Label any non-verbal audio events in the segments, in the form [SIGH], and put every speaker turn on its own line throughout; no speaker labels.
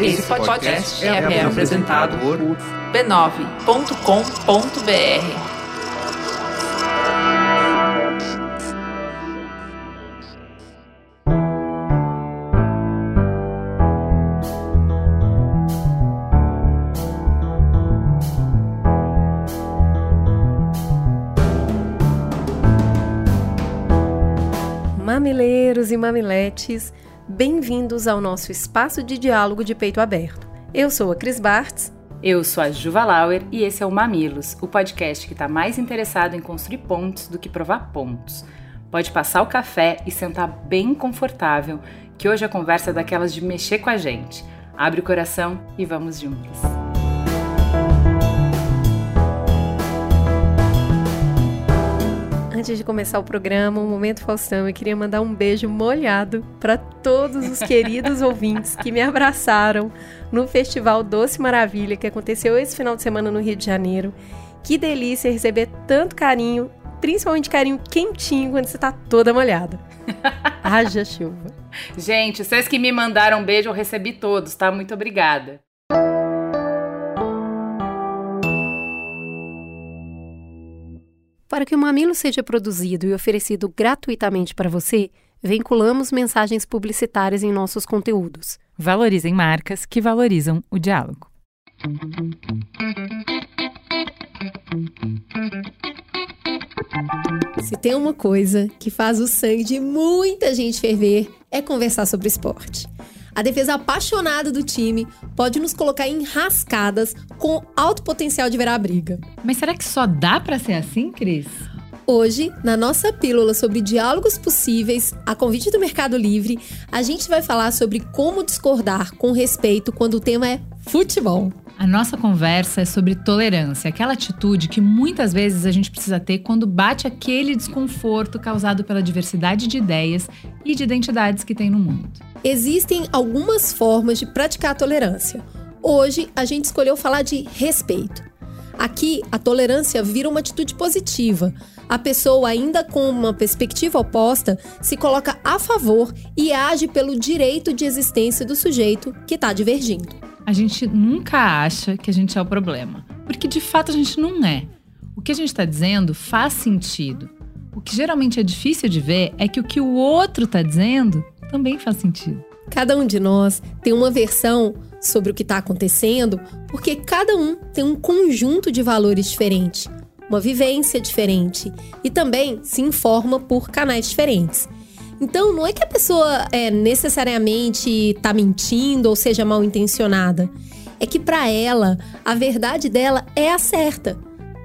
Esse podcast é, apresentado por b9.com.br.
Mamileiros e mamiletes, bem-vindos ao nosso espaço de diálogo de peito aberto. Eu sou a Cris Bartz.
Eu sou a Juva Lauer e esse é o Mamilos, o podcast que está mais interessado em construir pontos do que provar pontos. Pode passar o café e sentar bem confortável, que hoje a conversa é daquelas de mexer com a gente. Abre o coração e vamos juntos.
Antes de começar o programa, um momento Faustão, eu queria mandar um beijo molhado para todos os queridos [LAUGHS] ouvintes que me abraçaram no Festival Doce Maravilha que aconteceu esse final de semana no Rio de Janeiro. Que delícia receber tanto carinho, principalmente carinho quentinho quando você tá toda molhada. [LAUGHS] Haja chuva.
Gente, vocês que me mandaram um beijo, eu recebi todos, tá? Muito obrigada.
Para que o Mamilo seja produzido e oferecido gratuitamente para você, vinculamos mensagens publicitárias em nossos conteúdos.
Valorizem marcas que valorizam o diálogo.
Se tem uma coisa que faz o sangue de muita gente ferver, é conversar sobre esporte. A defesa apaixonada do time pode nos colocar em rascadas com alto potencial de virar a briga.
Mas será que só dá para ser assim, Cris?
Hoje, na nossa pílula sobre diálogos possíveis, a convite do Mercado Livre, a gente vai falar sobre como discordar com respeito quando o tema é futebol.
A nossa conversa é sobre tolerância, aquela atitude que muitas vezes a gente precisa ter quando bate aquele desconforto causado pela diversidade de ideias e de identidades que tem no mundo.
Existem algumas formas de praticar a tolerância. Hoje a gente escolheu falar de respeito. Aqui, a tolerância vira uma atitude positiva. A pessoa, ainda com uma perspectiva oposta, se coloca a favor e age pelo direito de existência do sujeito que está divergindo.
A gente nunca acha que a gente é o problema, porque de fato a gente não é. O que a gente está dizendo faz sentido. O que geralmente é difícil de ver é que o que o outro está dizendo também faz sentido.
Cada um de nós tem uma versão sobre o que está acontecendo, porque cada um tem um conjunto de valores diferente, uma vivência diferente e também se informa por canais diferentes. Então, não é que a pessoa é, necessariamente está mentindo ou seja mal intencionada. É que para ela, a verdade dela é a certa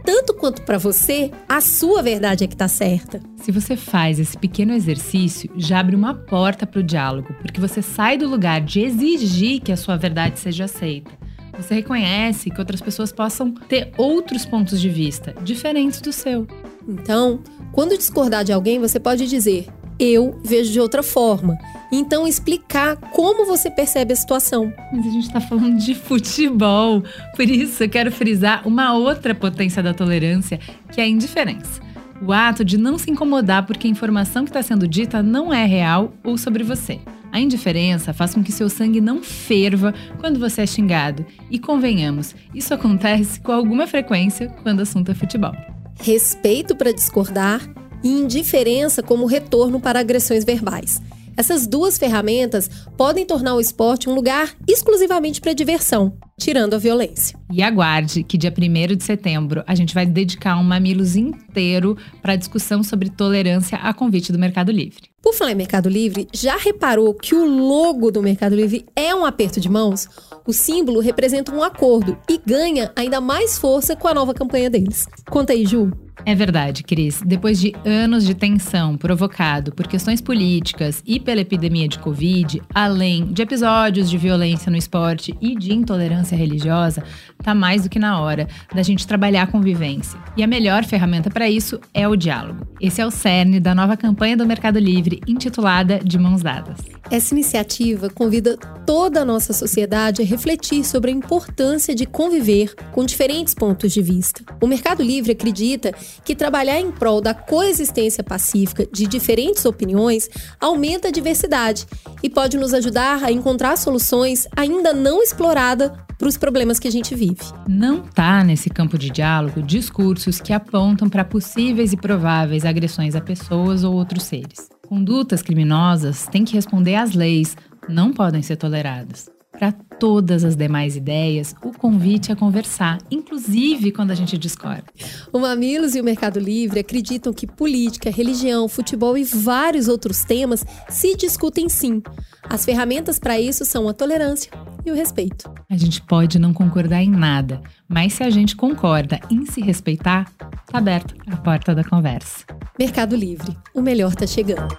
tanto quanto para você, a sua verdade é que está certa.
Se você faz esse pequeno exercício, já abre uma porta para o diálogo, porque você sai do lugar de exigir que a sua verdade seja aceita. Você reconhece que outras pessoas possam ter outros pontos de vista diferentes do seu.
Então, quando discordar de alguém, você pode dizer: eu vejo de outra forma. Então, explicar como você percebe a situação.
Mas a gente está falando de futebol. Por isso, eu quero frisar uma outra potência da tolerância, que é a indiferença. O ato de não se incomodar porque a informação que está sendo dita não é real ou sobre você. A indiferença faz com que seu sangue não ferva quando você é xingado. E convenhamos, isso acontece com alguma frequência quando o assunto é futebol.
Respeito para discordar e indiferença como retorno para agressões verbais. Essas duas ferramentas podem tornar o esporte um lugar exclusivamente para diversão, tirando a violência.
E aguarde que dia 1 de setembro a gente vai dedicar um Mamilos inteiro para a discussão sobre tolerância a convite do Mercado Livre.
Por falar em Mercado Livre, já reparou que o logo do Mercado Livre é um aperto de mãos? O símbolo representa um acordo e ganha ainda mais força com a nova campanha deles. Conta aí, Ju.
É verdade, Cris. Depois de anos de tensão provocado por questões políticas e pela epidemia de Covid, além de episódios de violência no esporte e de intolerância religiosa, tá mais do que na hora da gente trabalhar a convivência. E a melhor ferramenta para isso é o diálogo. Esse é o cerne da nova campanha do Mercado Livre, intitulada De Mãos Dadas.
Essa iniciativa convida toda a nossa sociedade a refletir sobre a importância de conviver com diferentes pontos de vista. O Mercado Livre acredita que trabalhar em prol da coexistência pacífica de diferentes opiniões aumenta a diversidade e pode nos ajudar a encontrar soluções ainda não exploradas para os problemas que a gente vive.
Não tá nesse campo de diálogo discursos que apontam para possíveis e prováveis agressões a pessoas ou outros seres. Condutas criminosas têm que responder às leis, não podem ser toleradas. Para todas as demais ideias, o convite é conversar, inclusive quando a gente discorda.
O Mamilos e o Mercado Livre acreditam que política, religião, futebol e vários outros temas se discutem sim. As ferramentas para isso são a tolerância e o respeito.
A gente pode não concordar em nada, mas se a gente concorda em se respeitar, tá aberta a porta da conversa.
Mercado Livre, o melhor tá chegando.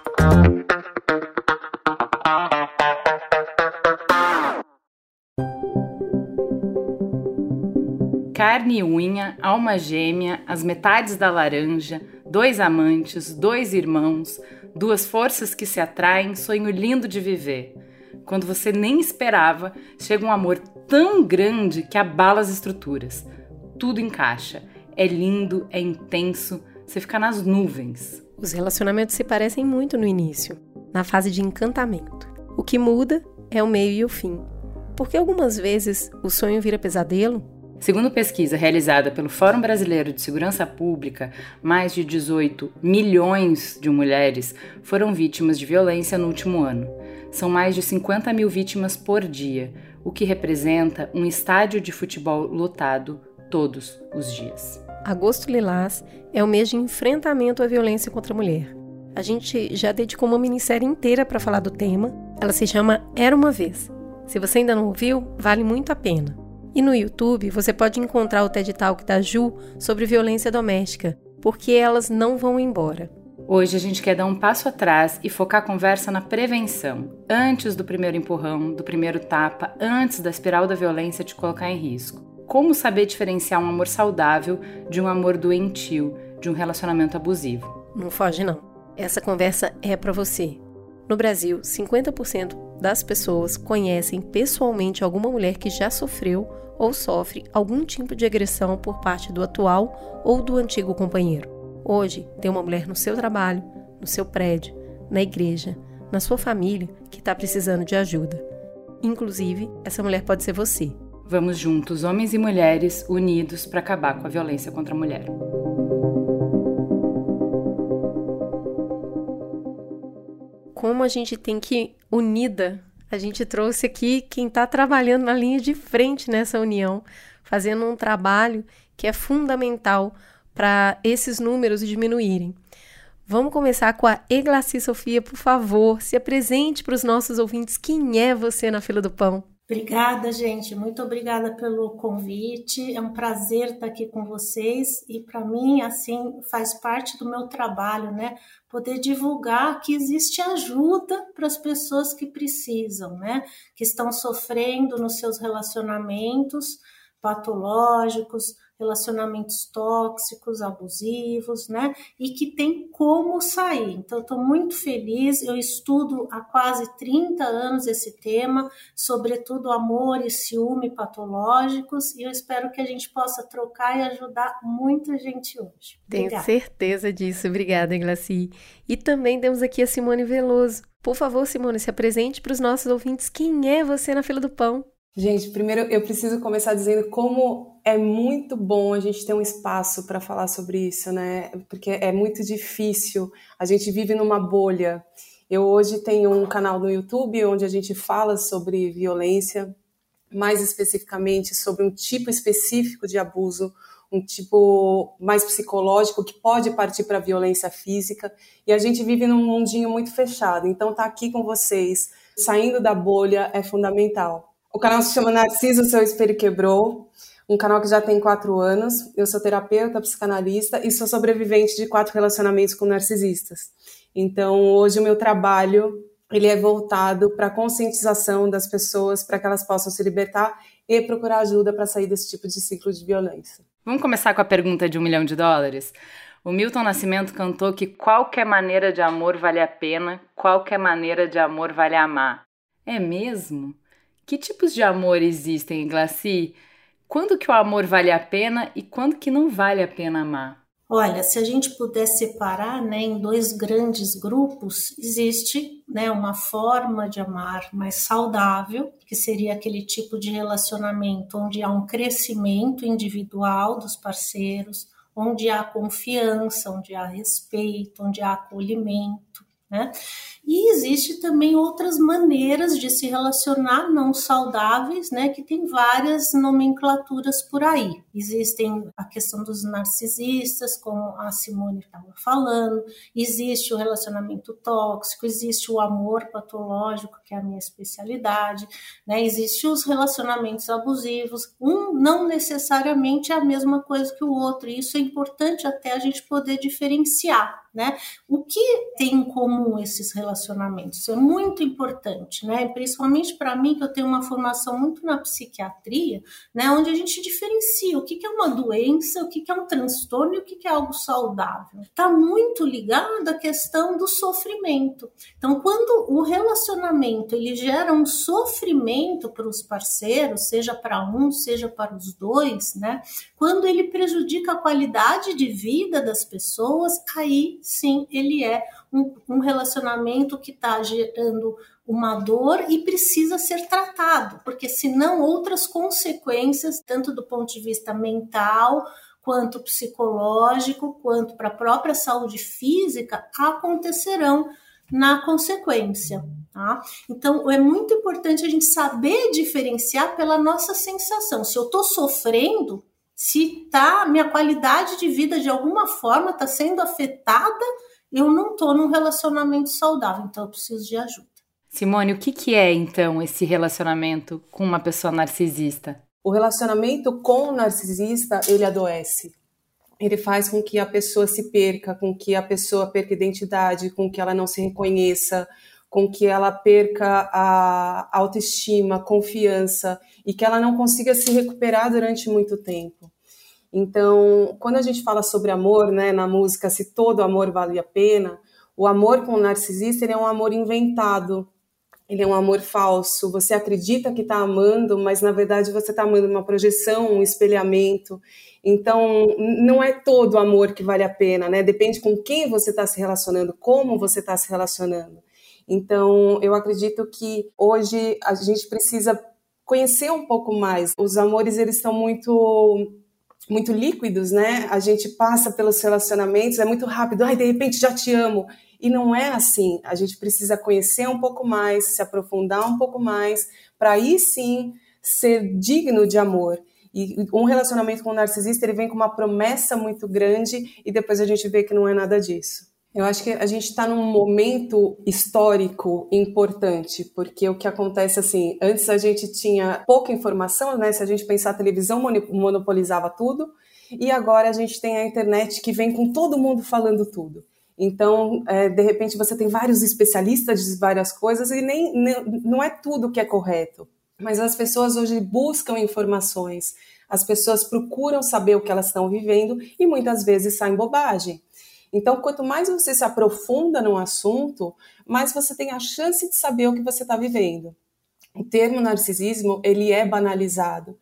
Carne e unha, alma gêmea, as metades da laranja, dois amantes, dois irmãos, duas forças que se atraem, sonho lindo de viver. Quando você nem esperava, chega um amor tão grande que abala as estruturas. Tudo encaixa. É lindo, é intenso, você fica nas nuvens.
Os relacionamentos se parecem muito no início, na fase de encantamento. O que muda é o meio e o fim. Porque algumas vezes o sonho vira pesadelo
Segundo pesquisa realizada pelo Fórum Brasileiro de Segurança Pública, mais de 18 milhões de mulheres foram vítimas de violência no último ano. São mais de 50 mil vítimas por dia, o que representa um estádio de futebol lotado todos os dias.
Agosto Lilás é o mês de enfrentamento à violência contra a mulher. A gente já dedicou uma minissérie inteira para falar do tema. Ela se chama Era uma Vez. Se você ainda não ouviu, vale muito a pena. E no YouTube você pode encontrar o TED Talk da Ju sobre violência doméstica, porque elas não vão embora.
Hoje a gente quer dar um passo atrás e focar a conversa na prevenção, antes do primeiro empurrão, do primeiro tapa, antes da espiral da violência te colocar em risco. Como saber diferenciar um amor saudável de um amor doentio, de um relacionamento abusivo?
Não foge não. Essa conversa é para você. No Brasil, 50% das pessoas conhecem pessoalmente alguma mulher que já sofreu ou sofre algum tipo de agressão por parte do atual ou do antigo companheiro. Hoje, tem uma mulher no seu trabalho, no seu prédio, na igreja, na sua família que está precisando de ajuda. Inclusive, essa mulher pode ser você.
Vamos juntos, homens e mulheres, unidos para acabar com a violência contra a mulher.
Como a gente tem que unida. A gente trouxe aqui quem está trabalhando na linha de frente nessa união, fazendo um trabalho que é fundamental para esses números diminuírem. Vamos começar com a Eglaci Sofia, por favor, se apresente para os nossos ouvintes. Quem é você na fila do pão?
Obrigada, gente. Muito obrigada pelo convite. É um prazer estar aqui com vocês e para mim, assim, faz parte do meu trabalho, né? Poder divulgar que existe ajuda para as pessoas que precisam, né? Que estão sofrendo nos seus relacionamentos patológicos, relacionamentos tóxicos, abusivos, né? E que tem como sair. Então, estou muito feliz. Eu estudo há quase 30 anos esse tema, sobretudo amor e ciúme patológicos, e eu espero que a gente possa trocar e ajudar muita gente hoje.
Tenho certeza disso. Obrigada, Glaci. E também temos aqui a Simone Veloso. Por favor, Simone, se apresente para os nossos ouvintes. Quem é você na fila do pão?
Gente, primeiro eu preciso começar dizendo como é muito bom a gente ter um espaço para falar sobre isso, né? Porque é muito difícil. A gente vive numa bolha. Eu hoje tenho um canal no YouTube onde a gente fala sobre violência, mais especificamente sobre um tipo específico de abuso, um tipo mais psicológico que pode partir para violência física. E a gente vive num mundinho muito fechado. Então, estar tá aqui com vocês, saindo da bolha, é fundamental. O canal se chama Narciso, Seu Espelho Quebrou, um canal que já tem quatro anos. Eu sou terapeuta, psicanalista e sou sobrevivente de quatro relacionamentos com narcisistas. Então, hoje o meu trabalho ele é voltado para a conscientização das pessoas, para que elas possam se libertar e procurar ajuda para sair desse tipo de ciclo de violência.
Vamos começar com a pergunta de um milhão de dólares? O Milton Nascimento cantou que qualquer maneira de amor vale a pena, qualquer maneira de amor vale amar. É mesmo? Que tipos de amor existem, Glaci? Quando que o amor vale a pena e quando que não vale a pena amar?
Olha, se a gente puder separar né, em dois grandes grupos, existe né, uma forma de amar mais saudável, que seria aquele tipo de relacionamento onde há um crescimento individual dos parceiros, onde há confiança, onde há respeito, onde há acolhimento. Né? E existe também outras maneiras de se relacionar não saudáveis, né, que tem várias nomenclaturas por aí. Existem a questão dos narcisistas, como a Simone estava falando, existe o relacionamento tóxico, existe o amor patológico, que é a minha especialidade, né? Existe os relacionamentos abusivos. Um não necessariamente é a mesma coisa que o outro, e isso é importante até a gente poder diferenciar, né? O que tem em comum esses relacionamentos Isso é muito importante, né? Principalmente para mim, que eu tenho uma formação muito na psiquiatria, né? Onde a gente diferencia o que é uma doença, o que é um transtorno e o que é algo saudável. Está muito ligado à questão do sofrimento. Então, quando o relacionamento ele gera um sofrimento para os parceiros, seja para um, seja para os dois, né? Quando ele prejudica a qualidade de vida das pessoas, aí sim ele é um, um relacionamento que está gerando uma dor e precisa ser tratado, porque senão outras consequências, tanto do ponto de vista mental, quanto psicológico, quanto para a própria saúde física, acontecerão na consequência. Tá? Então, é muito importante a gente saber diferenciar pela nossa sensação. Se eu estou sofrendo, se tá minha qualidade de vida de alguma forma está sendo afetada eu não estou num relacionamento saudável, então eu preciso de ajuda.
Simone, o que, que é então esse relacionamento com uma pessoa narcisista?
O relacionamento com o narcisista, ele adoece. Ele faz com que a pessoa se perca, com que a pessoa perca identidade, com que ela não se reconheça, com que ela perca a autoestima, confiança e que ela não consiga se recuperar durante muito tempo. Então, quando a gente fala sobre amor, né, na música, se todo amor vale a pena, o amor com o narcisista é um amor inventado, ele é um amor falso. Você acredita que está amando, mas na verdade você está amando uma projeção, um espelhamento. Então, não é todo amor que vale a pena, né? Depende com quem você está se relacionando, como você está se relacionando. Então, eu acredito que hoje a gente precisa conhecer um pouco mais. Os amores eles estão muito muito líquidos, né? A gente passa pelos relacionamentos, é muito rápido, ai, de repente já te amo. E não é assim. A gente precisa conhecer um pouco mais, se aprofundar um pouco mais, para aí sim ser digno de amor. E um relacionamento com um narcisista, ele vem com uma promessa muito grande e depois a gente vê que não é nada disso. Eu acho que a gente está num momento histórico importante, porque o que acontece assim, antes a gente tinha pouca informação, né? Se a gente pensar a televisão monopolizava tudo, e agora a gente tem a internet que vem com todo mundo falando tudo. Então, é, de repente, você tem vários especialistas de várias coisas e nem, nem não é tudo que é correto. Mas as pessoas hoje buscam informações, as pessoas procuram saber o que elas estão vivendo e muitas vezes saem bobagem. Então, quanto mais você se aprofunda no assunto, mais você tem a chance de saber o que você está vivendo. O termo narcisismo ele é banalizado,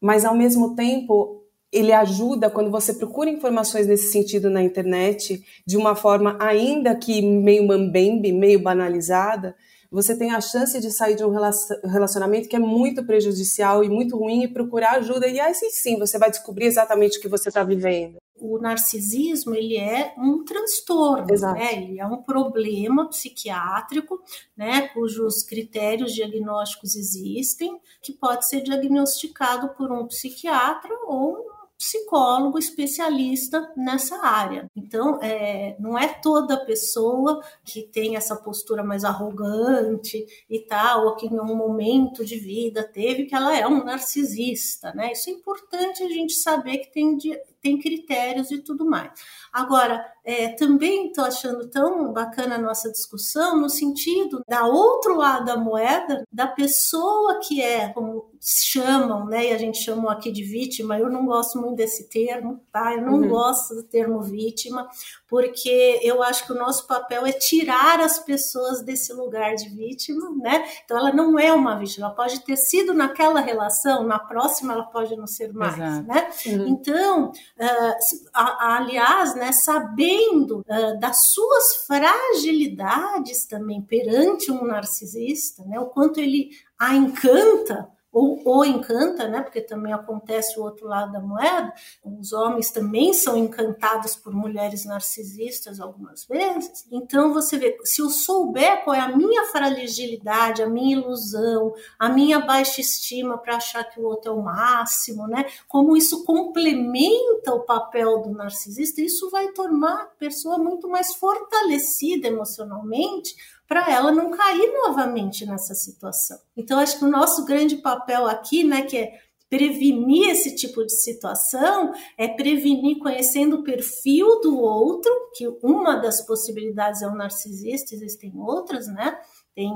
mas ao mesmo tempo ele ajuda quando você procura informações nesse sentido na internet de uma forma ainda que meio mambembe, meio banalizada, você tem a chance de sair de um relacionamento que é muito prejudicial e muito ruim e procurar ajuda. E aí sim, você vai descobrir exatamente o que você está vivendo
o narcisismo ele é um transtorno, né? ele é um problema psiquiátrico, né? cujos critérios diagnósticos existem, que pode ser diagnosticado por um psiquiatra ou psicólogo especialista nessa área. Então, é, não é toda pessoa que tem essa postura mais arrogante e tal, ou que em um momento de vida teve que ela é um narcisista, né? Isso é importante a gente saber que tem, tem critérios e tudo mais. Agora, é, também estou achando tão bacana a nossa discussão no sentido da outro lado da moeda, da pessoa que é, como chamam, né? E a gente chamou aqui de vítima. Eu não gosto muito desse termo, tá? Eu não uhum. gosto do termo vítima, porque eu acho que o nosso papel é tirar as pessoas desse lugar de vítima, né? Então ela não é uma vítima, ela pode ter sido naquela relação, na próxima ela pode não ser mais, Exato. né? Uhum. Então uh, aliás, né, sabendo uh, das suas fragilidades também perante um narcisista, né, o quanto ele a encanta ou, ou encanta, né? Porque também acontece o outro lado da moeda. Os homens também são encantados por mulheres narcisistas algumas vezes. Então você vê, se eu souber qual é a minha fragilidade, a minha ilusão, a minha baixa estima para achar que o outro é o máximo, né? Como isso complementa o papel do narcisista, isso vai tornar a pessoa muito mais fortalecida emocionalmente para ela não cair novamente nessa situação. Então, acho que o nosso grande papel aqui, né, que é prevenir esse tipo de situação, é prevenir conhecendo o perfil do outro, que uma das possibilidades é o narcisista, existem outras, né? Tem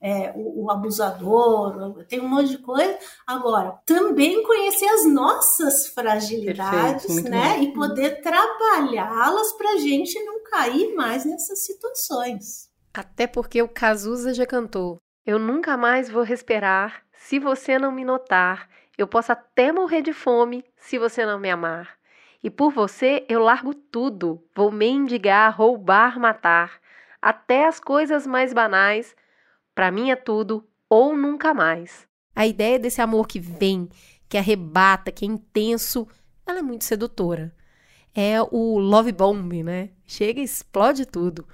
é, o, o, abusador, tem um monte de coisa. Agora, também conhecer as nossas fragilidades, Perfeito, né? Bom. E poder trabalhá-las para a gente não cair mais nessas situações.
Até porque o Cazuza já cantou: Eu nunca mais vou respirar se você não me notar. Eu posso até morrer de fome se você não me amar. E por você eu largo tudo. Vou mendigar, roubar, matar. Até as coisas mais banais. Para mim é tudo ou nunca mais. A ideia desse amor que vem, que arrebata, que é intenso, ela é muito sedutora. É o love bomb, né? Chega e explode tudo.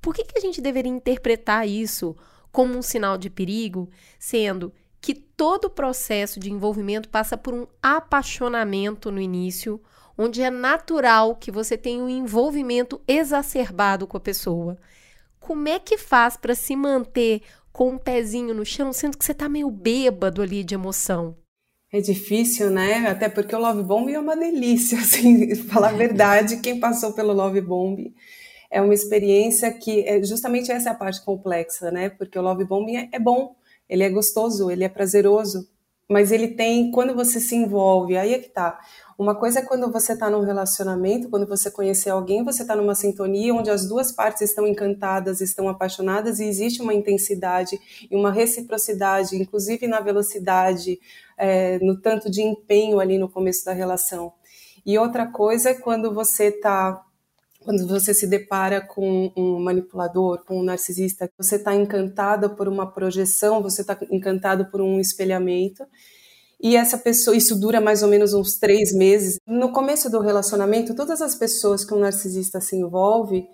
Por que, que a gente deveria interpretar isso como um sinal de perigo, sendo que todo o processo de envolvimento passa por um apaixonamento no início, onde é natural que você tenha um envolvimento exacerbado com a pessoa? Como é que faz para se manter com um pezinho no chão, sendo que você está meio bêbado ali de emoção?
É difícil, né? Até porque o Love Bomb é uma delícia, [LAUGHS] assim, falar a verdade, quem passou pelo Love Bomb é uma experiência que é justamente essa é a parte complexa, né? Porque o love bombing é, é bom, ele é gostoso, ele é prazeroso, mas ele tem quando você se envolve, aí é que tá. Uma coisa é quando você está num relacionamento, quando você conhecer alguém, você está numa sintonia onde as duas partes estão encantadas, estão apaixonadas e existe uma intensidade e uma reciprocidade, inclusive na velocidade, é, no tanto de empenho ali no começo da relação. E outra coisa é quando você está quando você se depara com um manipulador, com um narcisista, você está encantada por uma projeção, você está encantado por um espelhamento. E essa pessoa, isso dura mais ou menos uns três meses. No começo do relacionamento, todas as pessoas que um narcisista se envolve,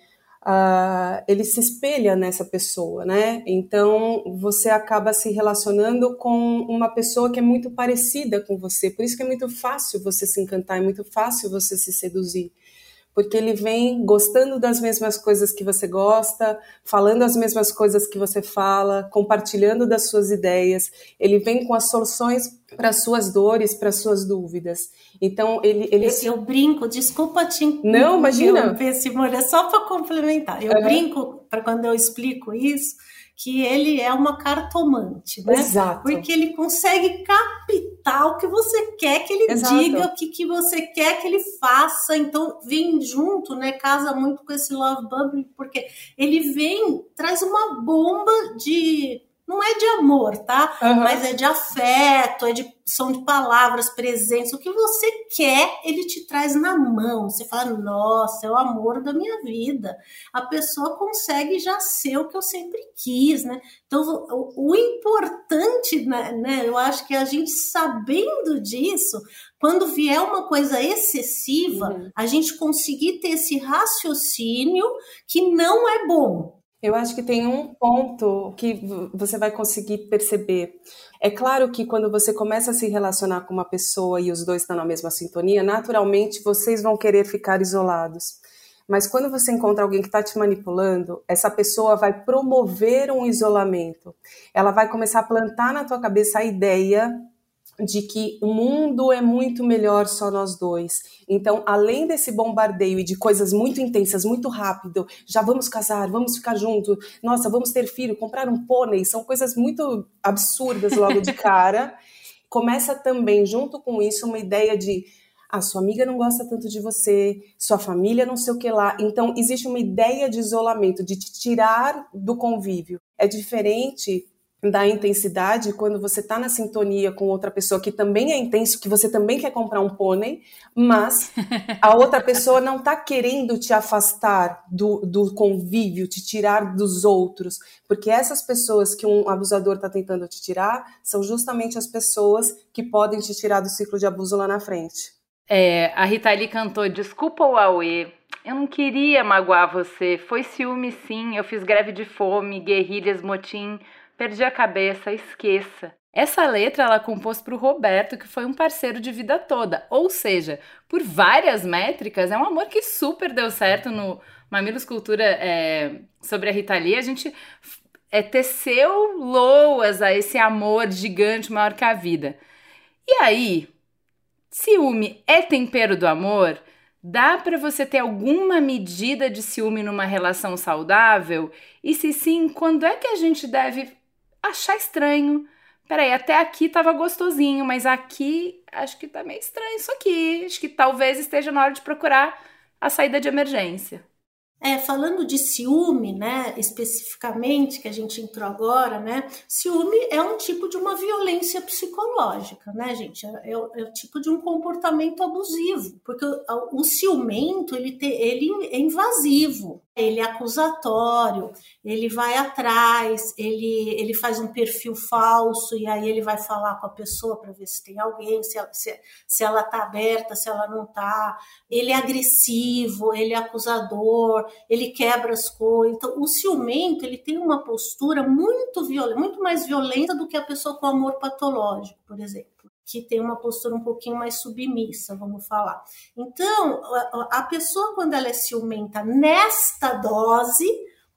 uh, ele se espelha nessa pessoa, né? Então você acaba se relacionando com uma pessoa que é muito parecida com você. Por isso que é muito fácil você se encantar, é muito fácil você se seduzir porque ele vem gostando das mesmas coisas que você gosta, falando as mesmas coisas que você fala, compartilhando das suas ideias. Ele vem com as soluções para suas dores, para suas dúvidas. Então ele, ele...
Eu, brinco, desculpa te
não imagina,
Simone, é só para complementar. Eu uhum. brinco para quando eu explico isso que ele é uma cartomante, né?
Exato.
Porque ele consegue captar o que você quer que ele Exato. diga, o que, que você quer que ele faça. Então, vem junto, né? Casa muito com esse love bubble, porque ele vem, traz uma bomba de não é de amor, tá? Uhum. Mas é de afeto, é de, são de palavras presentes. O que você quer, ele te traz na mão. Você fala, nossa, é o amor da minha vida. A pessoa consegue já ser o que eu sempre quis, né? Então, o, o importante, né, né, eu acho que a gente sabendo disso, quando vier uma coisa excessiva, uhum. a gente conseguir ter esse raciocínio que não é bom
eu acho que tem um ponto que você vai conseguir perceber. É claro que quando você começa a se relacionar com uma pessoa e os dois estão na mesma sintonia, naturalmente vocês vão querer ficar isolados. Mas quando você encontra alguém que está te manipulando, essa pessoa vai promover um isolamento. Ela vai começar a plantar na tua cabeça a ideia de que o mundo é muito melhor só nós dois. Então, além desse bombardeio e de coisas muito intensas, muito rápido, já vamos casar, vamos ficar juntos, nossa, vamos ter filho, comprar um pônei, são coisas muito absurdas logo de cara. [LAUGHS] Começa também, junto com isso, uma ideia de a ah, sua amiga não gosta tanto de você, sua família não sei o que lá. Então, existe uma ideia de isolamento, de te tirar do convívio. É diferente da intensidade quando você está na sintonia com outra pessoa que também é intenso, que você também quer comprar um pônei, mas a outra pessoa não está querendo te afastar do, do convívio, te tirar dos outros, porque essas pessoas que um abusador está tentando te tirar são justamente as pessoas que podem te tirar do ciclo de abuso lá na frente.
É, a Rita Lee cantou Desculpa o Aue, eu não queria magoar você, foi ciúme sim, eu fiz greve de fome, guerrilhas, motim, perdi a cabeça, esqueça. Essa letra ela compôs para o Roberto, que foi um parceiro de vida toda. Ou seja, por várias métricas, é um amor que super deu certo no Mamilos Cultura é, sobre a Rita Lee. A gente é, teceu loas a esse amor gigante, maior que a vida. E aí, ciúme é tempero do amor? Dá para você ter alguma medida de ciúme numa relação saudável? E se sim, quando é que a gente deve achar estranho. Peraí, até aqui tava gostosinho, mas aqui acho que tá meio estranho isso aqui. Acho que talvez esteja na hora de procurar a saída de emergência.
É, falando de ciúme, né, especificamente, que a gente entrou agora, né, ciúme é um tipo de uma violência psicológica, né, gente, é, é, é o tipo de um comportamento abusivo, porque o, o ciumento, ele, te, ele é invasivo, ele é acusatório, ele vai atrás, ele, ele faz um perfil falso e aí ele vai falar com a pessoa para ver se tem alguém, se, se, se ela está aberta, se ela não está. Ele é agressivo, ele é acusador, ele quebra as coisas. Então, o ciumento ele tem uma postura muito violenta, muito mais violenta do que a pessoa com amor patológico, por exemplo que tem uma postura um pouquinho mais submissa, vamos falar. Então, a pessoa, quando ela é ciumenta nesta dose,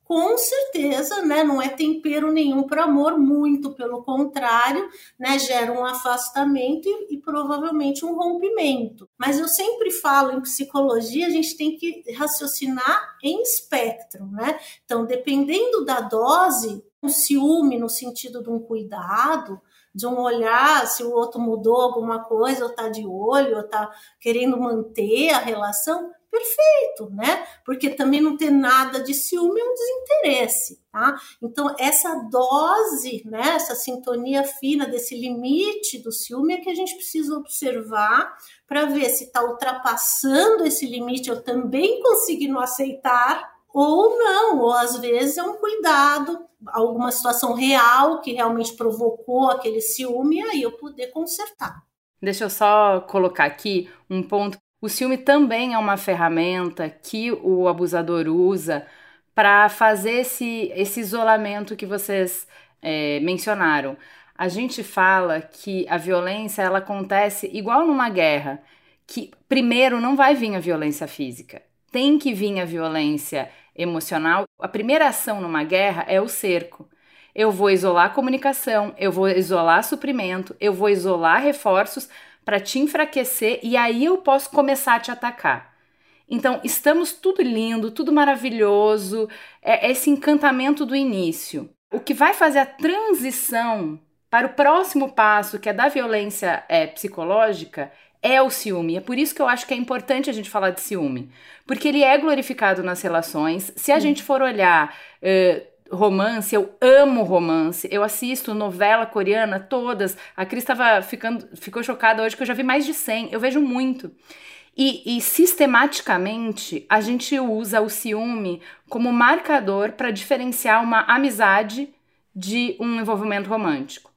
com certeza, né, não é tempero nenhum para amor, muito pelo contrário, né, gera um afastamento e, e, provavelmente um rompimento. Mas eu sempre falo em psicologia, a gente tem que raciocinar em espectro, né? Então, dependendo da dose, um ciúme no sentido de um cuidado, de um olhar se o outro mudou alguma coisa, ou está de olho, ou está querendo manter a relação, perfeito, né? Porque também não ter nada de ciúme é um desinteresse, tá? Então, essa dose, né, essa sintonia fina desse limite do ciúme é que a gente precisa observar para ver se está ultrapassando esse limite, eu também conseguindo aceitar ou não, ou às vezes é um cuidado, alguma situação real que realmente provocou aquele ciúme, e aí eu poder consertar.
Deixa eu só colocar aqui um ponto. O ciúme também é uma ferramenta que o abusador usa para fazer esse, esse isolamento que vocês é, mencionaram. A gente fala que a violência ela acontece igual numa guerra, que primeiro não vai vir a violência física, tem que vir a violência emocional, a primeira ação numa guerra é o cerco. Eu vou isolar a comunicação, eu vou isolar suprimento, eu vou isolar reforços para te enfraquecer e aí eu posso começar a te atacar. Então, estamos tudo lindo, tudo maravilhoso, é esse encantamento do início. O que vai fazer a transição para o próximo passo, que é da violência é, psicológica, é o ciúme. É por isso que eu acho que é importante a gente falar de ciúme. Porque ele é glorificado nas relações. Se a hum. gente for olhar uh, romance, eu amo romance. Eu assisto novela coreana todas. A Cris tava ficando, ficou chocada hoje que eu já vi mais de 100. Eu vejo muito. E, e sistematicamente a gente usa o ciúme como marcador para diferenciar uma amizade de um envolvimento romântico.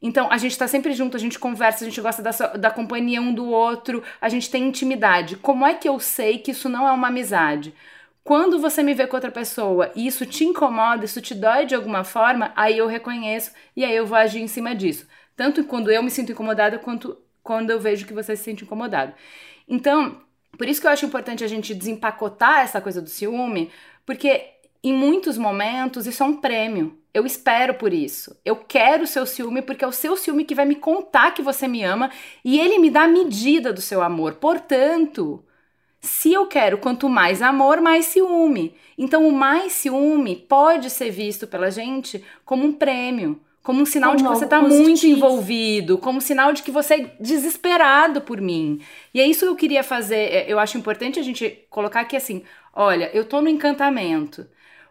Então, a gente está sempre junto, a gente conversa, a gente gosta da, da companhia um do outro, a gente tem intimidade. Como é que eu sei que isso não é uma amizade? Quando você me vê com outra pessoa e isso te incomoda, isso te dói de alguma forma, aí eu reconheço e aí eu vou agir em cima disso. Tanto quando eu me sinto incomodada, quanto quando eu vejo que você se sente incomodado. Então, por isso que eu acho importante a gente desempacotar essa coisa do ciúme, porque em muitos momentos isso é um prêmio. Eu espero por isso. Eu quero o seu ciúme porque é o seu ciúme que vai me contar que você me ama e ele me dá a medida do seu amor. Portanto, se eu quero quanto mais amor, mais ciúme. Então, o mais ciúme pode ser visto pela gente como um prêmio, como um sinal como de que você está muito envolvido, como um sinal de que você é desesperado por mim. E é isso que eu queria fazer. É, eu acho importante a gente colocar aqui assim: olha, eu tô no encantamento.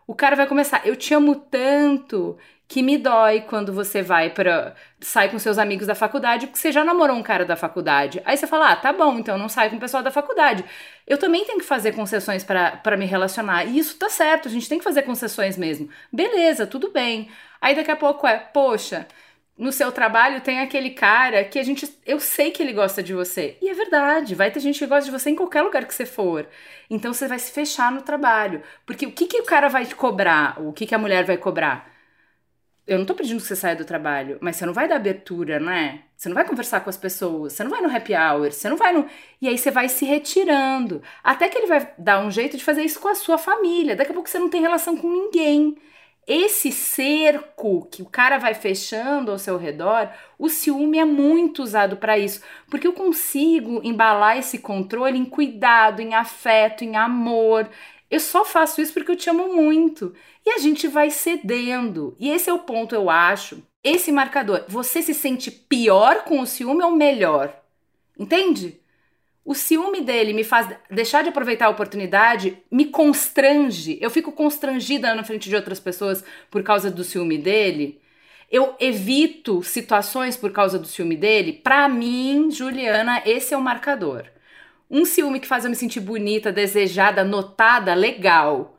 O cara vai começar, eu te amo tanto que me dói quando você vai para sai com seus amigos da faculdade, porque você já namorou um cara da faculdade. Aí você fala: "Ah, tá bom, então não sai com o pessoal da faculdade". Eu também tenho que fazer concessões para me relacionar. E isso tá certo, a gente tem que fazer concessões mesmo. Beleza, tudo bem. Aí daqui a pouco é: "Poxa, no seu trabalho tem aquele cara que a gente. Eu sei que ele gosta de você. E é verdade, vai ter gente que gosta de você em qualquer lugar que você for. Então você vai se fechar no trabalho. Porque o que, que o cara vai te cobrar? O que, que a mulher vai cobrar? Eu não tô pedindo que você saia do trabalho, mas você não vai dar abertura, não é? Você não vai conversar com as pessoas, você não vai no happy hour, você não vai no. E aí você vai se retirando. Até que ele vai dar um jeito de fazer isso com a sua família. Daqui a pouco você não tem relação com ninguém. Esse cerco que o cara vai fechando ao seu redor, o ciúme é muito usado para isso, porque eu consigo embalar esse controle em cuidado, em afeto, em amor. Eu só faço isso porque eu te amo muito. E a gente vai cedendo. E esse é o ponto, eu acho. Esse marcador. Você se sente pior com o ciúme ou melhor? Entende? O ciúme dele me faz deixar de aproveitar a oportunidade, me constrange. Eu fico constrangida na frente de outras pessoas por causa do ciúme dele. Eu evito situações por causa do ciúme dele. Para mim, Juliana, esse é o marcador. Um ciúme que faz eu me sentir bonita, desejada, notada, legal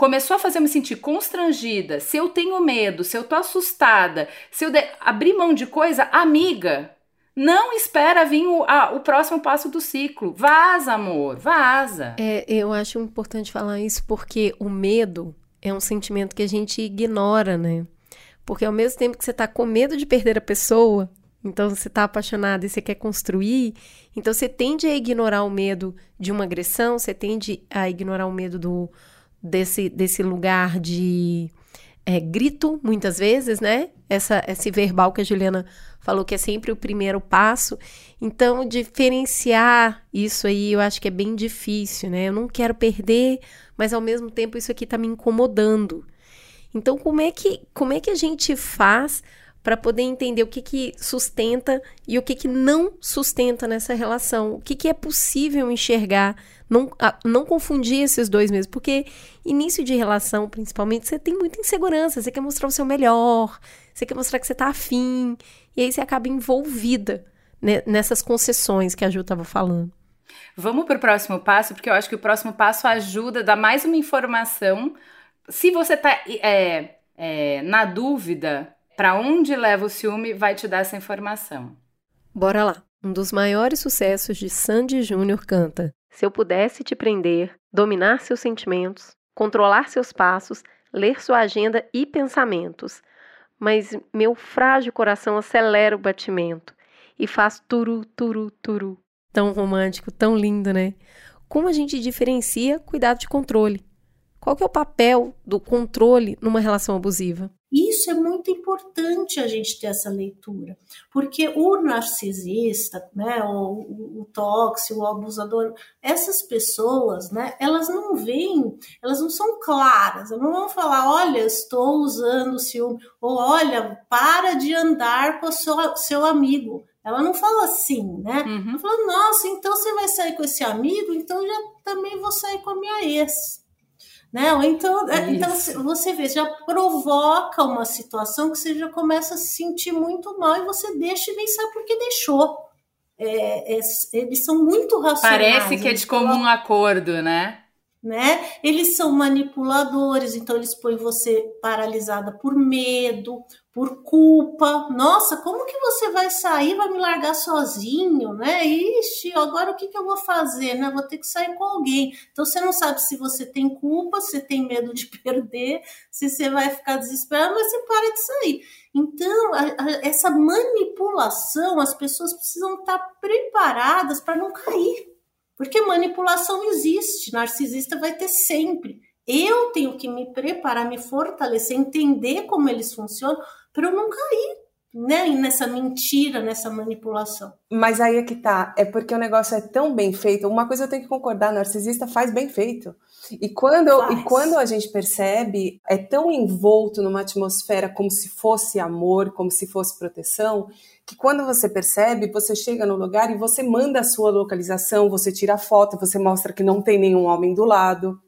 começou a fazer eu me sentir constrangida, se eu tenho medo, se eu tô assustada, se eu abrir mão de coisa, amiga, não espera vir o, o próximo passo do ciclo. Vaza, amor, vaza.
É, eu acho importante falar isso porque o medo é um sentimento que a gente ignora, né? Porque ao mesmo tempo que você tá com medo de perder a pessoa, então você tá apaixonado e você quer construir, então você tende a ignorar o medo de uma agressão, você tende a ignorar o medo do, desse, desse lugar de é, grito, muitas vezes, né? Essa, esse verbal que a Juliana falou que é sempre o primeiro passo. Então, diferenciar isso aí eu acho que é bem difícil, né? Eu não quero perder, mas ao mesmo tempo isso aqui tá me incomodando. Então, como é que, como é que a gente faz para poder entender o que, que sustenta e o que, que não sustenta nessa relação? O que, que é possível enxergar não, não confundir esses dois mesmo, porque início de relação, principalmente, você tem muita insegurança, você quer mostrar o seu melhor, você quer mostrar que você tá afim, e aí você acaba envolvida né, nessas concessões que a Ju estava falando.
Vamos para o próximo passo, porque eu acho que o próximo passo ajuda, dá mais uma informação. Se você tá é, é, na dúvida para onde leva o ciúme, vai te dar essa informação.
Bora lá. Um dos maiores sucessos de Sandy Júnior canta: se eu pudesse te prender, dominar seus sentimentos, controlar seus passos, ler sua agenda e pensamentos, mas meu frágil coração acelera o batimento e faz turu, turu, turu. Tão romântico, tão lindo, né? Como a gente diferencia cuidado de controle? Qual que é o papel do controle numa relação abusiva?
Isso é muito importante a gente ter essa leitura, porque o narcisista, né, o, o tóxico, o abusador, essas pessoas, né, elas não veem, elas não são claras, elas não vão falar, olha, estou usando o ciúme, ou olha, para de andar com o seu, seu amigo. Ela não fala assim, né? Uhum. Ela fala, nossa, então você vai sair com esse amigo, então já também vou sair com a minha ex né? Ou então, é, então você vê, já provoca uma situação que você já começa a se sentir muito mal e você deixa e nem sabe por que deixou. É, é, eles são muito racionais.
Parece que é de comum acordo, né?
Né? Eles são manipuladores, então eles põem você paralisada por medo, por culpa. Nossa, como que você vai sair, vai me largar sozinho, né? Ixi, agora o que, que eu vou fazer, né? Vou ter que sair com alguém. Então você não sabe se você tem culpa, se tem medo de [LAUGHS] perder, se você vai ficar desesperado, mas você para de sair. Então, a, a, essa manipulação, as pessoas precisam estar preparadas para não cair. Porque manipulação existe, narcisista vai ter sempre. Eu tenho que me preparar, me fortalecer, entender como eles funcionam para eu não cair né, nessa mentira, nessa manipulação.
Mas aí é que tá, é porque o negócio é tão bem feito. Uma coisa eu tenho que concordar, narcisista faz bem feito. E quando, e quando a gente percebe, é tão envolto numa atmosfera como se fosse amor, como se fosse proteção, que quando você percebe, você chega no lugar e você manda a sua localização, você tira a foto, você mostra que não tem nenhum homem do lado.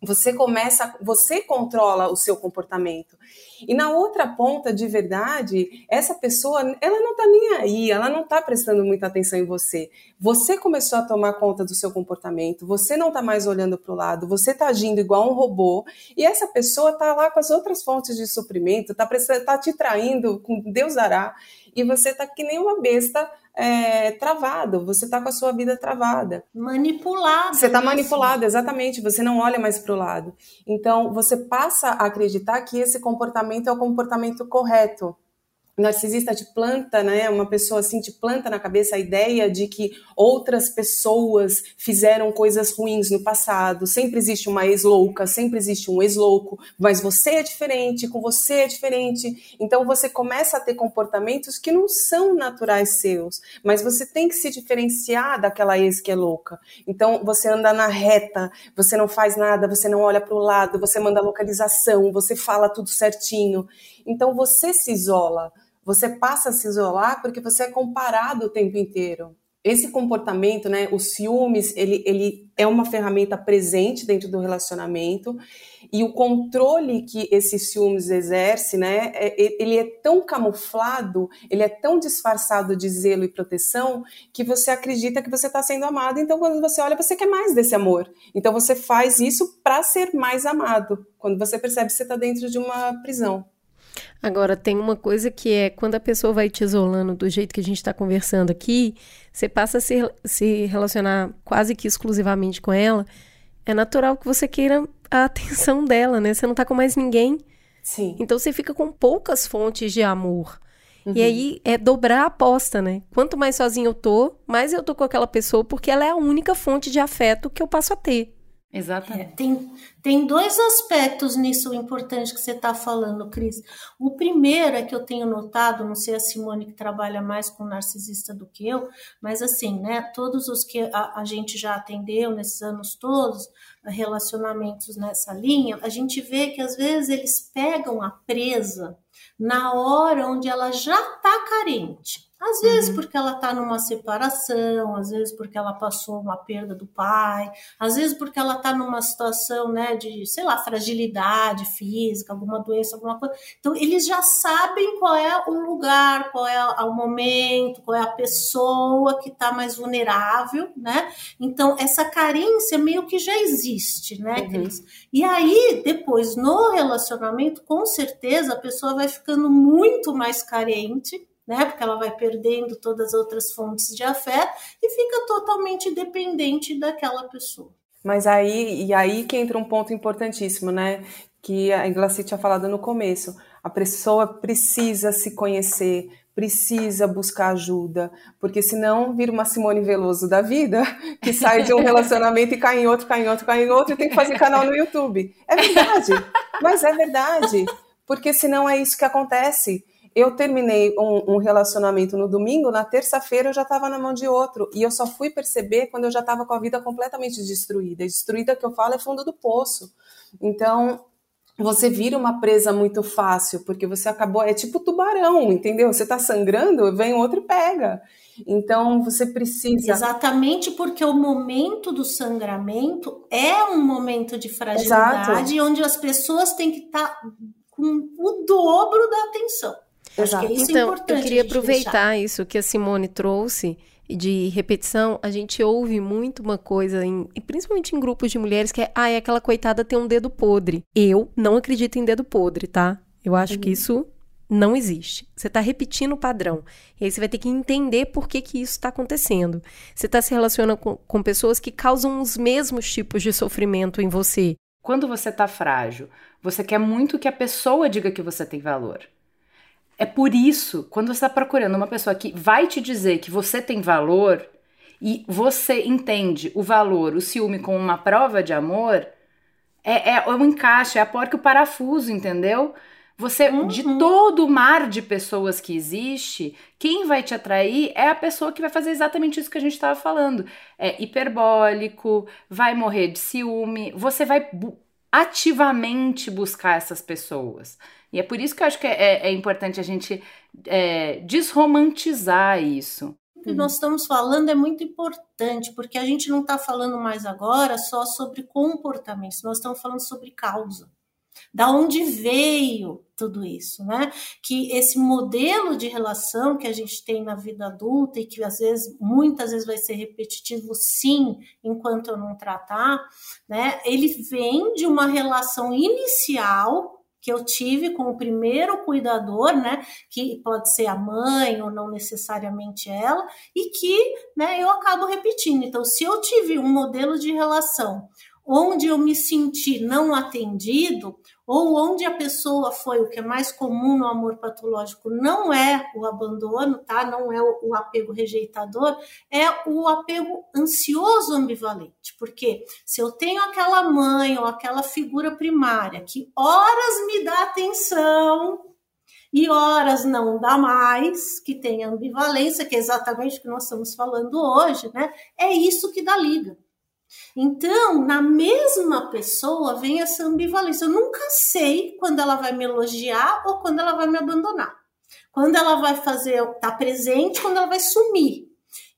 Você começa, você controla o seu comportamento. E na outra ponta, de verdade, essa pessoa, ela não tá nem aí, ela não tá prestando muita atenção em você. Você começou a tomar conta do seu comportamento, você não tá mais olhando para o lado, você tá agindo igual um robô, e essa pessoa tá lá com as outras fontes de suprimento, tá, tá te traindo com Deus dará, e você tá que nem uma besta é, travado, você está com a sua vida travada.
Manipulado.
Você está manipulado, exatamente, você não olha mais para o lado. Então, você passa a acreditar que esse comportamento é o comportamento correto narcisista te planta, né? Uma pessoa assim te planta na cabeça a ideia de que outras pessoas fizeram coisas ruins no passado. Sempre existe uma ex-louca, sempre existe um ex-louco, mas você é diferente, com você é diferente. Então você começa a ter comportamentos que não são naturais seus, mas você tem que se diferenciar daquela ex que é louca. Então você anda na reta, você não faz nada, você não olha para o lado, você manda localização, você fala tudo certinho. Então você se isola. Você passa a se isolar porque você é comparado o tempo inteiro. Esse comportamento, né, os ciúmes, ele, ele é uma ferramenta presente dentro do relacionamento e o controle que esses ciúmes exerce, né, é, ele é tão camuflado, ele é tão disfarçado de zelo e proteção que você acredita que você está sendo amado. Então, quando você olha, você quer mais desse amor. Então, você faz isso para ser mais amado. Quando você percebe que você está dentro de uma prisão.
Agora, tem uma coisa que é quando a pessoa vai te isolando do jeito que a gente está conversando aqui, você passa a se, se relacionar quase que exclusivamente com ela. É natural que você queira a atenção dela, né? Você não tá com mais ninguém.
Sim.
Então você fica com poucas fontes de amor. Uhum. E aí é dobrar a aposta, né? Quanto mais sozinho eu tô, mais eu tô com aquela pessoa, porque ela é a única fonte de afeto que eu passo a ter.
Exatamente.
É, tem, tem dois aspectos nisso importante que você está falando, Cris. O primeiro é que eu tenho notado, não sei a Simone que trabalha mais com narcisista do que eu, mas assim, né? Todos os que a, a gente já atendeu nesses anos todos, relacionamentos nessa linha, a gente vê que às vezes eles pegam a presa na hora onde ela já está carente. Às vezes uhum. porque ela está numa separação, às vezes porque ela passou uma perda do pai, às vezes porque ela está numa situação, né, de, sei lá, fragilidade física, alguma doença, alguma coisa. Então, eles já sabem qual é o lugar, qual é o momento, qual é a pessoa que está mais vulnerável, né? Então, essa carência meio que já existe, né, uhum. Cris? E aí, depois, no relacionamento, com certeza, a pessoa vai ficando muito mais carente, né? Porque ela vai perdendo todas as outras fontes de afeto e fica totalmente dependente daquela pessoa.
Mas aí, e aí que entra um ponto importantíssimo, né? Que a Inglaci tinha falado no começo. A pessoa precisa se conhecer, precisa buscar ajuda, porque senão vira uma Simone Veloso da vida, [LAUGHS] que sai de um relacionamento e cai em outro, cai em outro, cai em outro, e tem que fazer canal no YouTube. É verdade, mas é verdade, porque senão é isso que acontece eu terminei um, um, relacionamento no domingo, na terça-feira eu já estava na mão de outro. E eu só fui perceber quando eu já estava com a vida completamente destruída. Destruída que eu falo é fundo do poço. Então, você vira uma presa muito fácil, porque você acabou. É tipo tubarão, entendeu? Você está sangrando, vem outro e pega. Então, você precisa.
Exatamente porque o momento do sangramento é um momento de fragilidade, Exato. onde as pessoas têm que estar tá com o dobro da atenção.
Exato. É então, eu queria aproveitar deixar. isso que a Simone trouxe de repetição, a gente ouve muito uma coisa, em, principalmente em grupos de mulheres, que é, ah, é aquela coitada tem um dedo podre. Eu não acredito em dedo podre, tá? Eu acho uhum. que isso não existe. Você está repetindo o padrão. E aí você vai ter que entender por que, que isso está acontecendo. Você está se relacionando com, com pessoas que causam os mesmos tipos de sofrimento em você.
Quando você está frágil, você quer muito que a pessoa diga que você tem valor. É por isso, quando você está procurando uma pessoa que vai te dizer que você tem valor e você entende o valor, o ciúme como uma prova de amor, é, é um encaixe, é a porca e o parafuso, entendeu? Você, uhum. de todo o mar de pessoas que existe, quem vai te atrair é a pessoa que vai fazer exatamente isso que a gente estava falando. É hiperbólico, vai morrer de ciúme, você vai ativamente buscar essas pessoas. E é por isso que eu acho que é, é, é importante a gente é, desromantizar isso.
O que nós estamos falando é muito importante, porque a gente não está falando mais agora só sobre comportamento, nós estamos falando sobre causa. Da onde veio tudo isso, né? Que esse modelo de relação que a gente tem na vida adulta e que às vezes, muitas vezes vai ser repetitivo, sim, enquanto eu não tratar, né? Ele vem de uma relação inicial que eu tive com o primeiro cuidador, né, que pode ser a mãe ou não necessariamente ela, e que, né, eu acabo repetindo. Então, se eu tive um modelo de relação onde eu me senti não atendido, ou onde a pessoa foi, o que é mais comum no amor patológico, não é o abandono, tá? Não é o, apego rejeitador, é o apego ansioso ambivalente. Porque se eu tenho aquela mãe ou aquela figura primária que horas me dá atenção, e horas não dá mais, que tem ambivalência, que é exatamente o que nós estamos falando hoje, né? É isso que dá liga. Então, na mesma pessoa vem essa ambivalência. Eu nunca sei quando ela vai me elogiar ou quando ela vai me abandonar. Quando ela vai fazer, tá presente, quando ela vai sumir.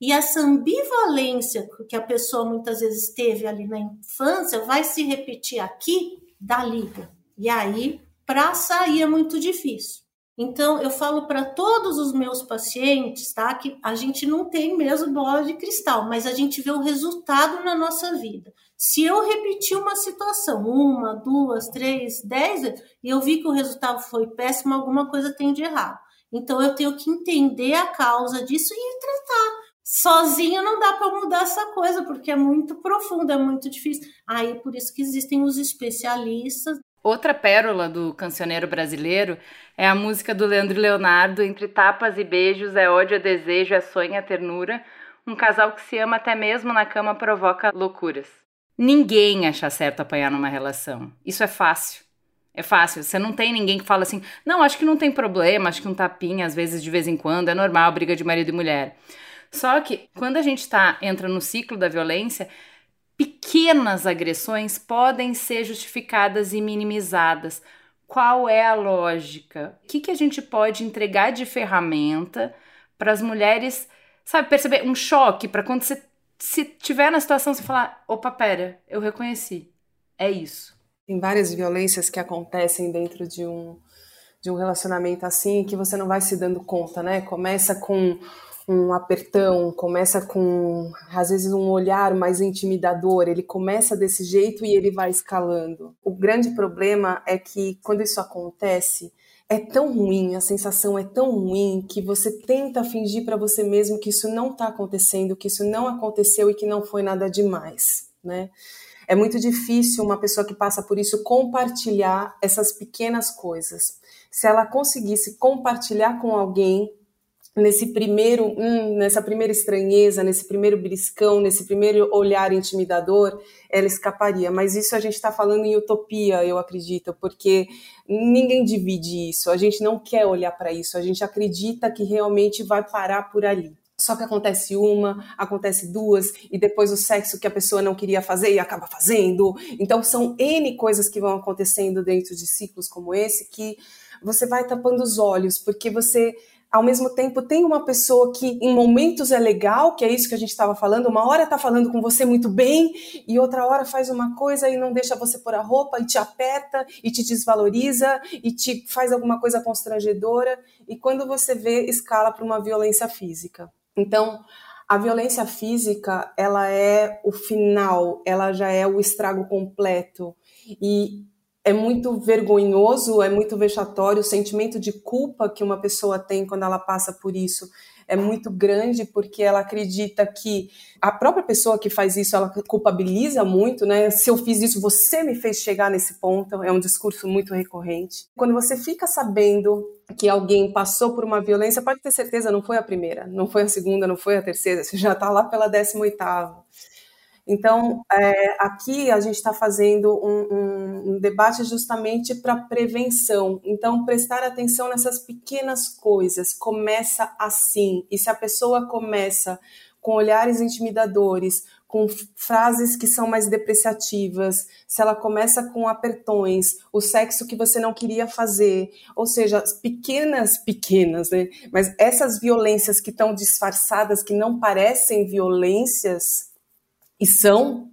E essa ambivalência que a pessoa muitas vezes teve ali na infância vai se repetir aqui da liga. E aí, para sair é muito difícil. Então, eu falo para todos os meus pacientes, tá? Que a gente não tem mesmo bola de cristal, mas a gente vê o resultado na nossa vida. Se eu repetir uma situação, uma, duas, três, dez e eu vi que o resultado foi péssimo, alguma coisa tem de errado. Então, eu tenho que entender a causa disso e tratar. Sozinho não dá para mudar essa coisa, porque é muito profundo, é muito difícil. Aí, por isso que existem os especialistas
Outra pérola do cancioneiro brasileiro é a música do Leandro Leonardo, Entre Tapas e Beijos, é ódio, é desejo, é sonho, é ternura. Um casal que se ama até mesmo na cama provoca loucuras. Ninguém acha certo apanhar numa relação. Isso é fácil. É fácil. Você não tem ninguém que fala assim, não, acho que não tem problema, acho que um tapinha, às vezes, de vez em quando, é normal, briga de marido e mulher. Só que quando a gente tá, entra no ciclo da violência, pequenas agressões podem ser justificadas e minimizadas. Qual é a lógica? O que, que a gente pode entregar de ferramenta para as mulheres, sabe, perceber um choque para quando você se tiver na situação você falar, opa, pera, eu reconheci. É isso.
Tem várias violências que acontecem dentro de um de um relacionamento assim que você não vai se dando conta, né? Começa com um apertão, começa com às vezes um olhar mais intimidador, ele começa desse jeito e ele vai escalando. O grande problema é que quando isso acontece, é tão ruim, a sensação é tão ruim que você tenta fingir para você mesmo que isso não está acontecendo, que isso não aconteceu e que não foi nada demais, né? É muito difícil uma pessoa que passa por isso compartilhar essas pequenas coisas. Se ela conseguisse compartilhar com alguém nesse primeiro, hum, nessa primeira estranheza, nesse primeiro briscão, nesse primeiro olhar intimidador, ela escaparia. Mas isso a gente está falando em utopia, eu acredito, porque ninguém divide isso. A gente não quer olhar para isso. A gente acredita que realmente vai parar por ali. Só que acontece uma, acontece duas, e depois o sexo que a pessoa não queria fazer e acaba fazendo. Então são N coisas que vão acontecendo dentro de ciclos como esse que você vai tapando os olhos, porque você ao mesmo tempo tem uma pessoa que em momentos é legal, que é isso que a gente estava falando, uma hora está falando com você muito bem e outra hora faz uma coisa e não deixa você pôr a roupa e te aperta e te desvaloriza e te faz alguma coisa constrangedora e quando você vê escala para uma violência física. Então, a violência física, ela é o final, ela já é o estrago completo e é muito vergonhoso, é muito vexatório, o sentimento de culpa que uma pessoa tem quando ela passa por isso é muito grande porque ela acredita que a própria pessoa que faz isso, ela culpabiliza muito, né? Se eu fiz isso, você me fez chegar nesse ponto, é um discurso muito recorrente. Quando você fica sabendo que alguém passou por uma violência, pode ter certeza, não foi a primeira, não foi a segunda, não foi a terceira, você já está lá pela décima oitava. Então, é, aqui a gente está fazendo um, um, um, debate justamente para prevenção. Então, prestar atenção nessas pequenas coisas. Começa assim. E se a pessoa começa com olhares intimidadores, com frases que são mais depreciativas, se ela começa com apertões, o sexo que você não queria fazer, ou seja, pequenas, pequenas, né? Mas essas violências que estão disfarçadas, que não parecem violências, e são,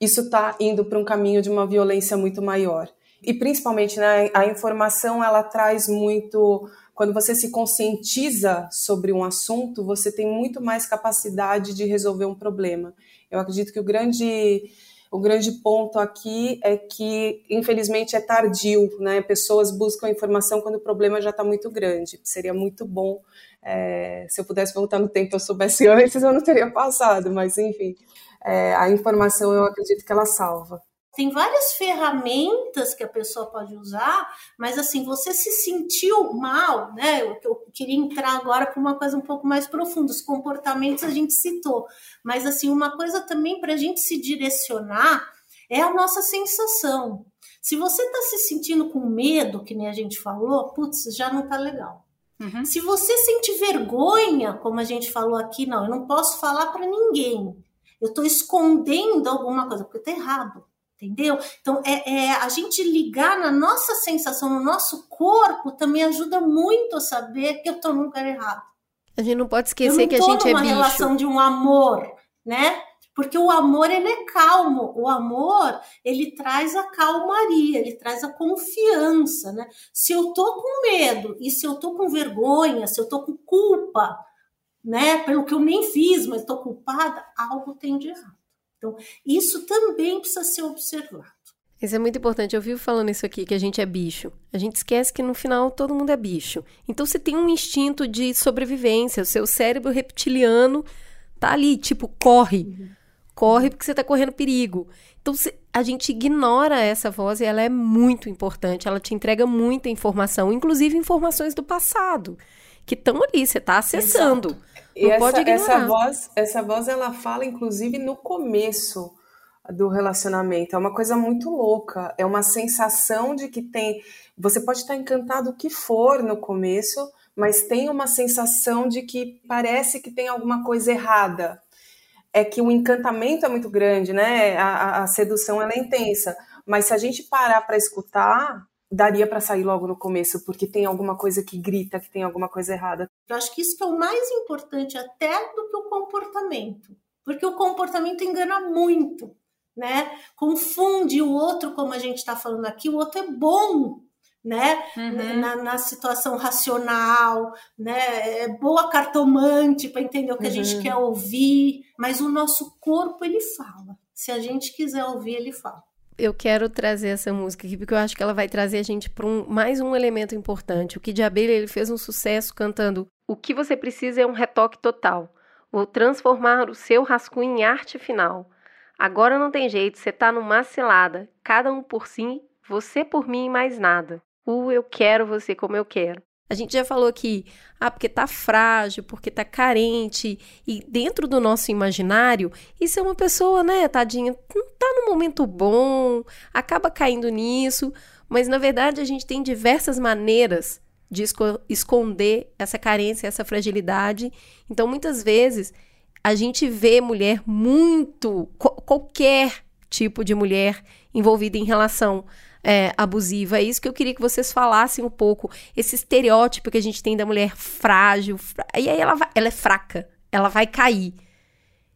isso está indo para um caminho de uma violência muito maior. E principalmente, né, a informação ela traz muito quando você se conscientiza sobre um assunto, você tem muito mais capacidade de resolver um problema. Eu acredito que o grande o grande ponto aqui é que, infelizmente, é tardio, né? Pessoas buscam informação quando o problema já está muito grande. Seria muito bom é, se eu pudesse voltar no tempo, eu soubesse [LAUGHS] antes, eu não teria passado, mas enfim, é, a informação eu acredito que ela salva.
Tem várias ferramentas que a pessoa pode usar, mas assim, você se sentiu mal, né? Eu, eu queria entrar agora para uma coisa um pouco mais profunda. Os comportamentos a gente citou, mas assim, uma coisa também para a gente se direcionar é a nossa sensação. Se você está se sentindo com medo, que nem a gente falou, putz, já não está legal. Uhum. Se você sente vergonha, como a gente falou aqui, não, eu não posso falar para ninguém. Eu estou escondendo alguma coisa, porque está errado entendeu? Então, é, é, a gente ligar na nossa sensação, no nosso corpo, também ajuda muito a saber que eu estou no lugar errado.
A gente não pode esquecer que a gente é bicho.
uma relação de um amor, né? Porque o amor, ele é calmo. O amor, ele traz a calmaria, ele traz a confiança, né? Se eu tô com medo e se eu tô com vergonha, se eu tô com culpa, né? Pelo que eu nem fiz, mas tô culpada, algo tem de errado. Então, isso também precisa ser observado.
Isso é muito importante. Eu vivo falando isso aqui, que a gente é bicho. A gente esquece que no final todo mundo é bicho. Então você tem um instinto de sobrevivência. O seu cérebro reptiliano tá ali, tipo, corre. Uhum. Corre porque você tá correndo perigo. Então a gente ignora essa voz e ela é muito importante. Ela te entrega muita informação, inclusive informações do passado, que estão ali, você está acessando. Exato.
E essa, essa voz, essa voz ela fala inclusive no começo do relacionamento. É uma coisa muito louca. É uma sensação de que tem. Você pode estar encantado o que for no começo, mas tem uma sensação de que parece que tem alguma coisa errada. É que o encantamento é muito grande, né? A, a sedução ela é intensa. Mas se a gente parar para escutar, daria para sair logo no começo, porque tem alguma coisa que grita que tem alguma coisa errada.
Eu acho que isso é o mais importante até do que o comportamento, porque o comportamento engana muito, né? Confunde o outro, como a gente está falando aqui, o outro é bom, né? Uhum. Na, na, situação racional, né? É boa cartomante para entender o que uhum. a gente uhum. quer ouvir, mas o nosso corpo ele fala. Se a gente quiser ouvir, ele fala
eu quero trazer essa música aqui porque eu acho que ela vai trazer a gente para um, mais um elemento importante. O de Abelha ele fez um sucesso cantando O que você precisa é um retoque total. Vou transformar o seu rascunho em arte final. Agora não tem jeito, você tá numa cilada. Cada um por si, você por mim e mais nada. O eu quero você como eu quero. A gente já falou aqui, ah, porque tá frágil, porque tá carente, e dentro do nosso imaginário, isso é uma pessoa, né, tadinha, não tá no momento bom, acaba caindo nisso, mas na verdade a gente tem diversas maneiras de esco esconder essa carência, essa fragilidade. Então, muitas vezes, a gente vê mulher muito, qualquer tipo de mulher envolvida em relação é, abusiva. É isso que eu queria que vocês falassem um pouco. Esse estereótipo que a gente tem da mulher frágil. E aí ela, vai, ela é fraca, ela vai cair.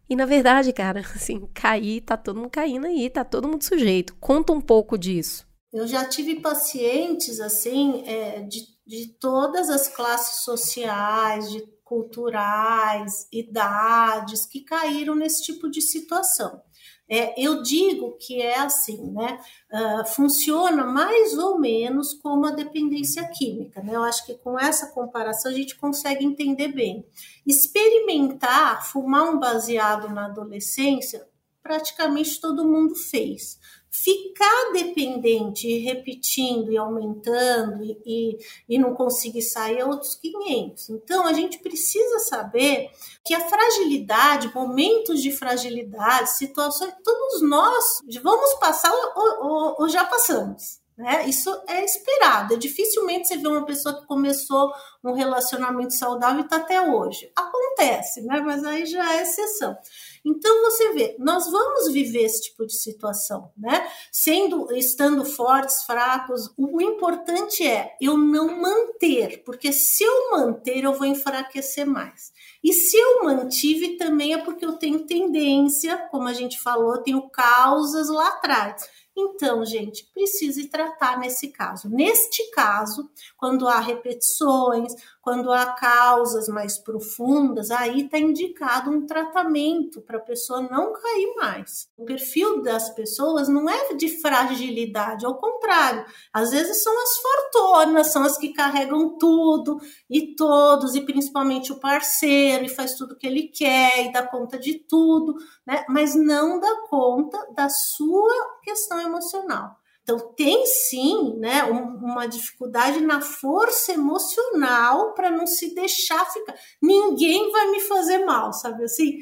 E na verdade, cara, [LAUGHS] assim, cair, tá todo mundo caindo aí, tá todo mundo sujeito. Conta um pouco disso.
Eu já tive pacientes, assim, é, de, de todas as classes sociais, de culturais, idades, que caíram nesse tipo de situação. É, eu digo que é assim, né? Uh, funciona mais ou menos como a dependência química, né? Eu acho que com essa comparação a gente consegue entender bem. Experimentar fumar um baseado na adolescência, praticamente todo mundo fez. Ficar dependente e repetindo e aumentando e, e, e não conseguir sair é outros 500. Então, a gente precisa saber que a fragilidade, momentos de fragilidade, situações, todos nós vamos passar ou, ou, ou já passamos. Né? Isso é esperado. É dificilmente você vê uma pessoa que começou um relacionamento saudável e está até hoje. Acontece, né? mas aí já é exceção. Então você vê, nós vamos viver esse tipo de situação, né? Sendo, estando fortes, fracos, o importante é eu não manter, porque se eu manter, eu vou enfraquecer mais. E se eu mantive, também é porque eu tenho tendência, como a gente falou, tenho causas lá atrás. Então, gente, precise tratar nesse caso. Neste caso, quando há repetições, quando há causas mais profundas, aí está indicado um tratamento para a pessoa não cair mais. O perfil das pessoas não é de fragilidade, ao contrário, às vezes são as fortonas, são as que carregam tudo e todos, e principalmente o parceiro, e faz tudo que ele quer e dá conta de tudo, né? Mas não dá conta da sua questão emocional. Então, tem sim né, uma dificuldade na força emocional para não se deixar ficar. Ninguém vai me fazer mal, sabe assim?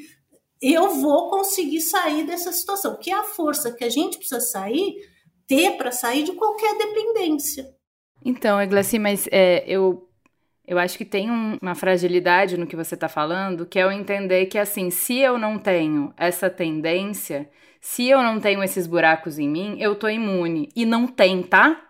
Eu vou conseguir sair dessa situação, que é a força que a gente precisa sair, ter para sair de qualquer dependência.
Então, Eglaci, mas é, eu, eu acho que tem um, uma fragilidade no que você está falando, que é eu entender que, assim, se eu não tenho essa tendência, se eu não tenho esses buracos em mim, eu tô imune. E não tem, tá?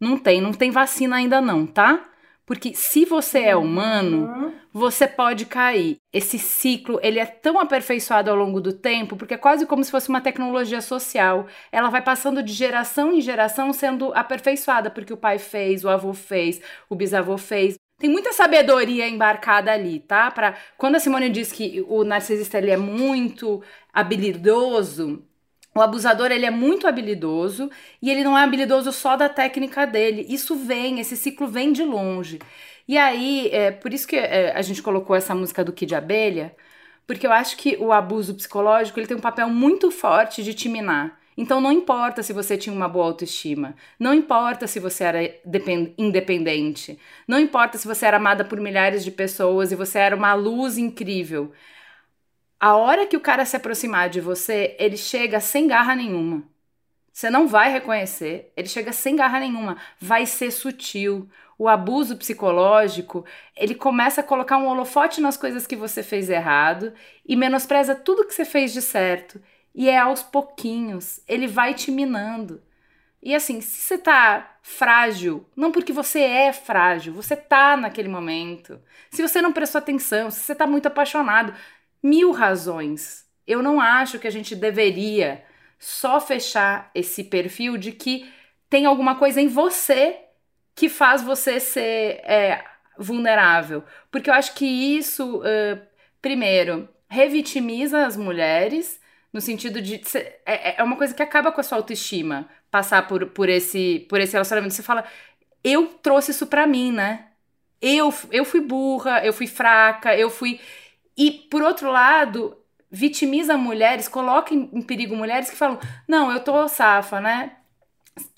Não tem, não tem vacina ainda não, tá? Porque se você é humano, uhum. você pode cair. Esse ciclo, ele é tão aperfeiçoado ao longo do tempo, porque é quase como se fosse uma tecnologia social. Ela vai passando de geração em geração sendo aperfeiçoada, porque o pai fez, o avô fez, o bisavô fez. Tem muita sabedoria embarcada ali, tá? Para quando a Simone diz que o narcisista ele é muito habilidoso, o abusador ele é muito habilidoso e ele não é habilidoso só da técnica dele. Isso vem, esse ciclo vem de longe. E aí, é por isso que é, a gente colocou essa música do Kid Abelha, porque eu acho que o abuso psicológico ele tem um papel muito forte de te minar. Então não importa se você tinha uma boa autoestima, não importa se você era independente, não importa se você era amada por milhares de pessoas e você era uma luz incrível. A hora que o cara se aproximar de você, ele chega sem garra nenhuma. Você não vai reconhecer, ele chega sem garra nenhuma, vai ser sutil. O abuso psicológico, ele começa a colocar um holofote nas coisas que você fez errado e menospreza tudo que você fez de certo e é aos pouquinhos, ele vai te minando. E assim, se você tá frágil, não porque você é frágil, você tá naquele momento. Se você não prestou atenção, se você tá muito apaixonado, mil razões. Eu não acho que a gente deveria só fechar esse perfil de que tem alguma coisa em você que faz você ser é, vulnerável. Porque eu acho que isso, uh, primeiro, revitimiza as mulheres no sentido de. É, é uma coisa que acaba com a sua autoestima passar por, por, esse, por esse relacionamento. Você fala, eu trouxe isso pra mim, né? Eu, eu fui burra, eu fui fraca, eu fui. E, por outro lado, vitimiza mulheres, coloca em, em perigo mulheres que falam: não, eu tô safa, né?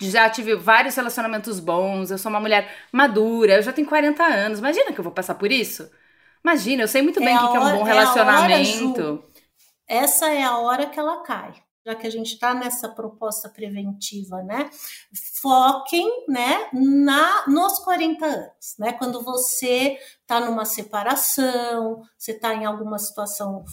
Já tive vários relacionamentos bons, eu sou uma mulher madura, eu já tenho 40 anos. Imagina que eu vou passar por isso? Imagina, eu sei muito bem o é que, que, é um bom relacionamento. É
essa é a hora que ela cai. Já que a gente está nessa proposta preventiva, né? Foquem, né, na nos 40 anos, né? Quando você está numa separação, você está em alguma situação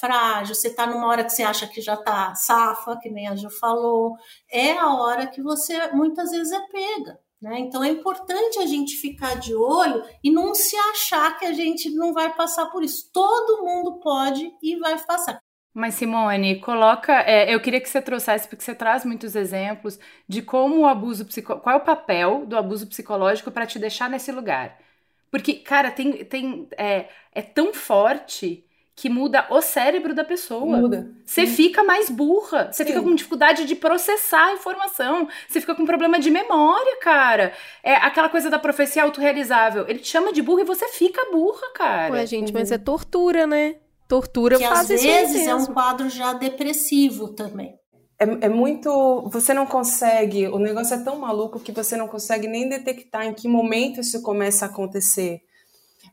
frágil, você está numa hora que você acha que já está safa, que nem a Ju falou, é a hora que você muitas vezes é pega, né? Então é importante a gente ficar de olho e não se achar que a gente não vai passar por isso. Todo mundo pode e vai passar.
Mas Simone, coloca. É, eu queria que você trouxesse, porque você traz muitos exemplos de como o abuso psicológico. Qual é o papel do abuso psicológico para te deixar nesse lugar? Porque, cara, tem, tem, é, é tão forte que muda o cérebro da pessoa.
Muda.
Você fica mais burra, você fica com dificuldade de processar a informação, você fica com problema de memória, cara. É aquela coisa da profecia autorrealizável. Ele te chama de burra e você fica burra, cara.
Ué, gente, mas é tortura, né? Tortura
que
faz
às vezes é um quadro já depressivo também.
É, é, muito. Você não consegue. O negócio é tão maluco que você não consegue nem detectar em que momento isso começa a acontecer.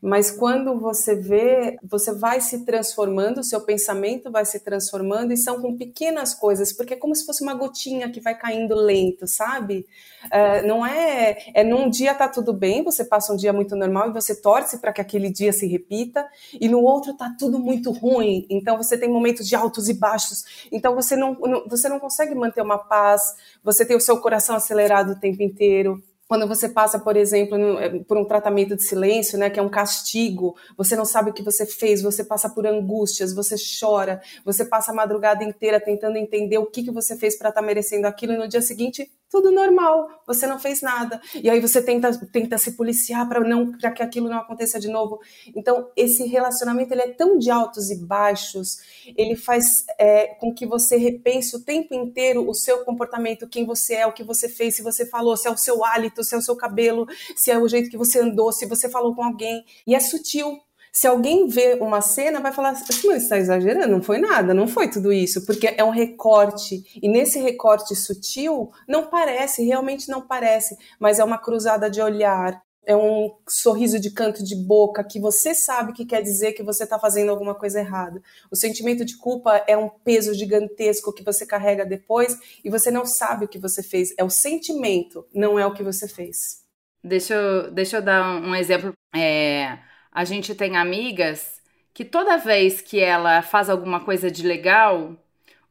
Mas quando você vê, você vai se transformando, seu pensamento vai se transformando, e são com pequenas coisas, porque é como se fosse uma gotinha que vai caindo lento, sabe? Uh, não é. É num dia tá tudo bem, você passa um dia muito normal e você torce para que aquele dia se repita, e no outro tá tudo muito ruim, então você tem momentos de altos e baixos, então você não, não você não consegue manter uma paz, você tem o seu coração acelerado o tempo inteiro quando você passa, por exemplo, eh, por um tratamento de silêncio, né, que é um castigo, você não sabe o que você fez, você passa por angústias, você chora, você passa a madrugada inteira tentando entender o que, que você fez para estar tá merecendo aquilo, e no dia seguinte, tudo normal, você não fez nada. E aí você tenta, tenta se policiar para não para que aquilo não aconteça de novo. Então, esse relacionamento ele é tão de altos e baixos, ele faz é, com que você repense o tempo inteiro o seu comportamento, quem você é, o que você fez, se você falou, se é o seu hálito, se é o seu cabelo, se é o jeito que você andou, se você falou com alguém. E é sutil. Se alguém vê uma cena, vai falar assim, mas está exagerando, não foi nada, não foi tudo isso, porque é um recorte. E nesse recorte sutil, não parece, realmente não parece, mas é uma cruzada de olhar, é um sorriso de canto de boca que você sabe que quer dizer que você está fazendo alguma coisa errada. O sentimento de culpa é um peso gigantesco que você carrega depois e você não sabe o que você fez. É o sentimento, não é o que você fez.
Deixa eu, deixa eu dar um, exemplo. É, a gente tem amigas que toda vez que ela faz alguma coisa de legal,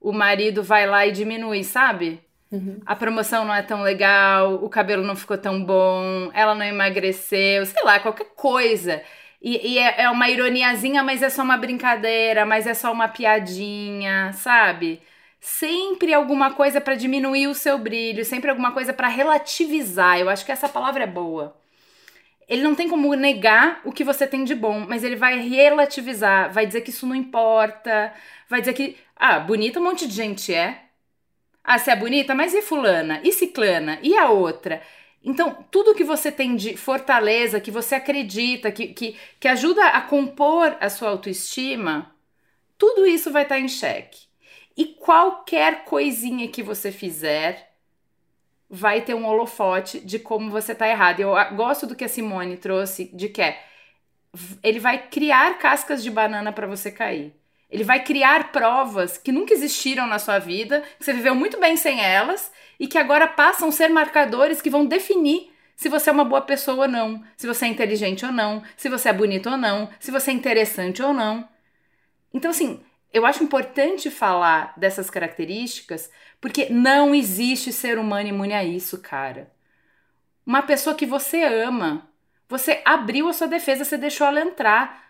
o marido vai lá e diminui, sabe? Uhum. A promoção não é tão legal, o cabelo não ficou tão bom, ela não emagreceu, sei lá, qualquer coisa. E, e é, é, uma ironiazinha, mas é só uma brincadeira, mas é só uma piadinha, sabe? Sempre alguma coisa para diminuir o seu brilho, sempre alguma coisa para relativizar. Eu acho que essa palavra é boa. Ele não tem como negar o que você tem de bom, mas ele vai relativizar, vai dizer que isso não importa, vai dizer que, ah, bonita um monte de gente é, ah, você é bonita, mas e fulana? E ciclana? E a outra? Então, tudo que você tem de fortaleza, que você acredita, que, que, que ajuda a compor a sua autoestima, tudo isso vai estar em xeque. E qualquer coisinha que você fizer vai ter um holofote de como você está errado. Eu gosto do que a Simone trouxe, de que é, ele vai criar cascas de banana para você cair. Ele vai criar provas que nunca existiram na sua vida, que você viveu muito bem sem elas e que agora passam a ser marcadores que vão definir se você é uma boa pessoa ou não, se você é inteligente ou não, se você é bonito ou não, se você é interessante ou não. Então, assim, eu acho importante falar dessas características porque não existe ser humano imune a isso, cara. Uma pessoa que você ama, você abriu a sua defesa, você deixou ela entrar.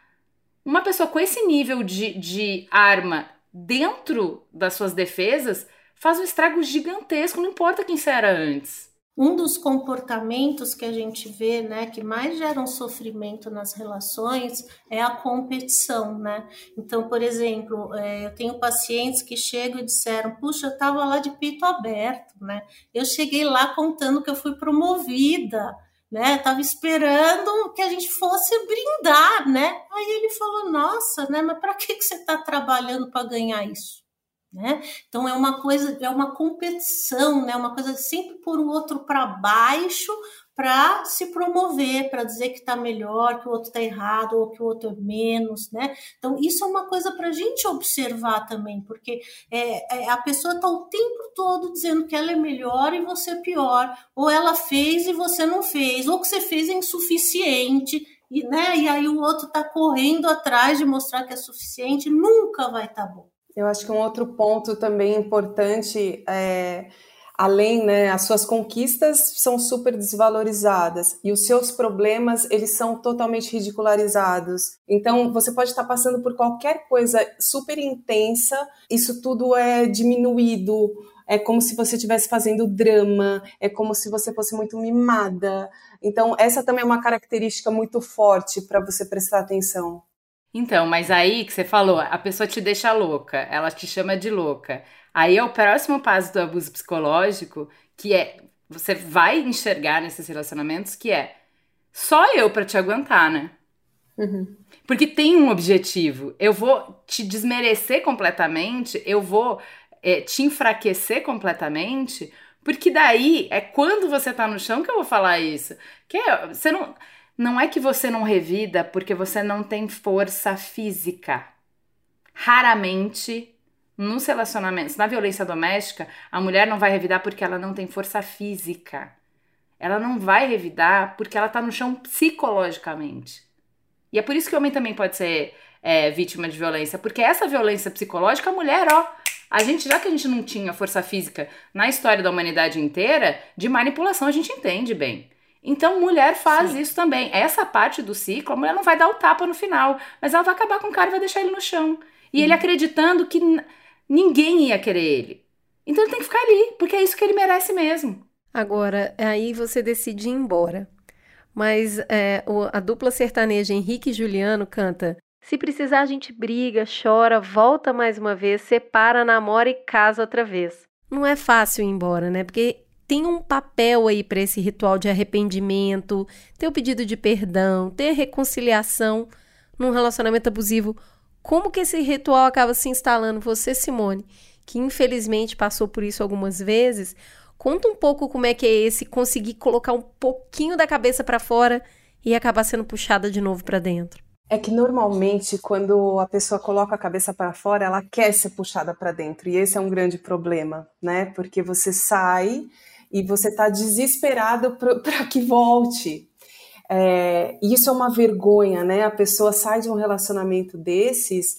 Uma pessoa com esse nível de, de arma dentro das suas defesas faz um estrago gigantesco, não importa quem você era antes.
Um dos comportamentos que a gente vê, né, que mais geram sofrimento nas relações é a competição, né? Então, por exemplo, é, eu tenho pacientes que chegam e disseram: "Puxa, eu estava lá de peito aberto, né? Eu cheguei lá contando que eu fui promovida, né? Tava esperando que a gente fosse brindar, né? Aí ele falou: "Nossa, né? Mas para que que você está trabalhando para ganhar isso?" Né? Então é uma coisa, é uma competição, né? Uma coisa sempre por o outro para baixo para se promover, para dizer que está melhor, que o outro está errado ou que o outro é menos, né? Então isso é uma coisa para a gente observar também, porque é, é a pessoa está o tempo todo dizendo que ela é melhor e você é pior, ou ela fez e você não fez, ou que você fez é insuficiente. E, né, e aí o outro está correndo atrás de mostrar que é suficiente, nunca vai estar tá bom.
Eu acho que um outro ponto também importante é além, né, as suas conquistas são super desvalorizadas e os seus problemas, eles são totalmente ridicularizados. Então, você pode estar passando por qualquer coisa super intensa, isso tudo é diminuído, é como se você estivesse fazendo drama, é como se você fosse muito mimada. Então, essa também é uma característica muito forte para você prestar atenção.
Então, mas aí que você falou, a pessoa te deixa louca, ela te chama de louca. Aí é o próximo passo do abuso psicológico, que é você vai enxergar nesses relacionamentos que é só eu para te aguentar, né? Uhum. Porque tem um objetivo. Eu vou te desmerecer completamente, eu vou é, te enfraquecer completamente, porque daí é quando você tá no chão que eu vou falar isso. Que é, você não não é que você não revida porque você não tem força física. Raramente, nos relacionamentos, na violência doméstica, a mulher não vai revidar porque ela não tem força física. Ela não vai revidar porque ela tá no chão psicologicamente. E é por isso que o homem também pode ser é, vítima de violência, porque essa violência psicológica, a mulher, ó, a gente, já que a gente não tinha força física na história da humanidade inteira, de manipulação a gente entende bem. Então, mulher faz Sim. isso também. Essa parte do ciclo, a mulher não vai dar o tapa no final, mas ela vai acabar com o cara e vai deixar ele no chão. E ele uhum. acreditando que ninguém ia querer ele. Então ele tem que ficar ali, porque é isso que ele merece mesmo.
Agora, aí você decide ir embora. Mas é, a dupla sertaneja Henrique e Juliano canta: Se precisar, a gente briga, chora, volta mais uma vez, separa, namora e casa outra vez. Não é fácil ir embora, né? Porque tem um papel aí para esse ritual de arrependimento, ter o pedido de perdão, ter reconciliação num relacionamento abusivo. Como que esse ritual acaba se instalando? Você, Simone, que infelizmente passou por isso algumas vezes, conta um pouco como é que é esse conseguir colocar um pouquinho da cabeça para fora e acabar sendo puxada de novo para dentro.
É que normalmente quando a pessoa coloca a cabeça para fora, ela quer ser puxada para dentro, e esse é um grande problema, né? Porque você sai e você está desesperado para [LAUGHS] que volte. É, isso é uma vergonha, né? A pessoa sai de um relacionamento desses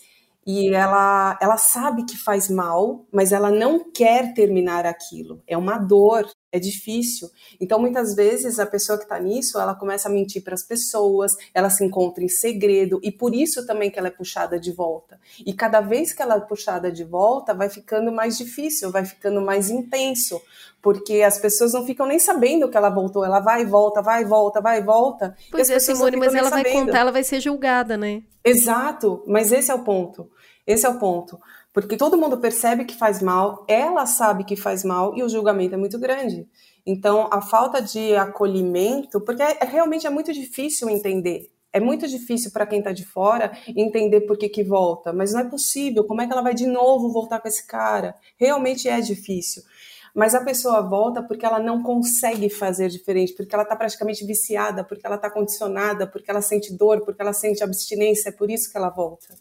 e ela, ela sabe que faz mal, mas ela não quer terminar aquilo. É uma dor, é difícil. Então, muitas vezes, a pessoa que está nisso, ela começa a mentir para as pessoas, ela se encontra em segredo, e por isso também que ela é puxada de volta. E cada vez que ela é puxada de volta, vai ficando mais difícil, vai ficando mais intenso, porque as pessoas não ficam nem sabendo que ela voltou. Ela vai e volta, vai e volta, vai e volta.
Pois
e
é, Simone, mas ela vai contar, ela vai ser julgada, né?
Exato, mas esse é o ponto. Esse é o ponto. Porque todo mundo percebe que faz mal, ela sabe que faz mal e o julgamento é muito grande. Então, a falta de acolhimento, porque é, realmente é muito difícil entender. É muito difícil para quem está de fora entender por que, que volta, mas não é possível. Como é que ela vai de novo voltar com esse cara? Realmente é difícil. Mas a pessoa volta porque ela não consegue fazer diferente, porque ela está praticamente viciada, porque ela está condicionada, porque ela sente dor, porque ela sente abstinência, é por isso que ela volta.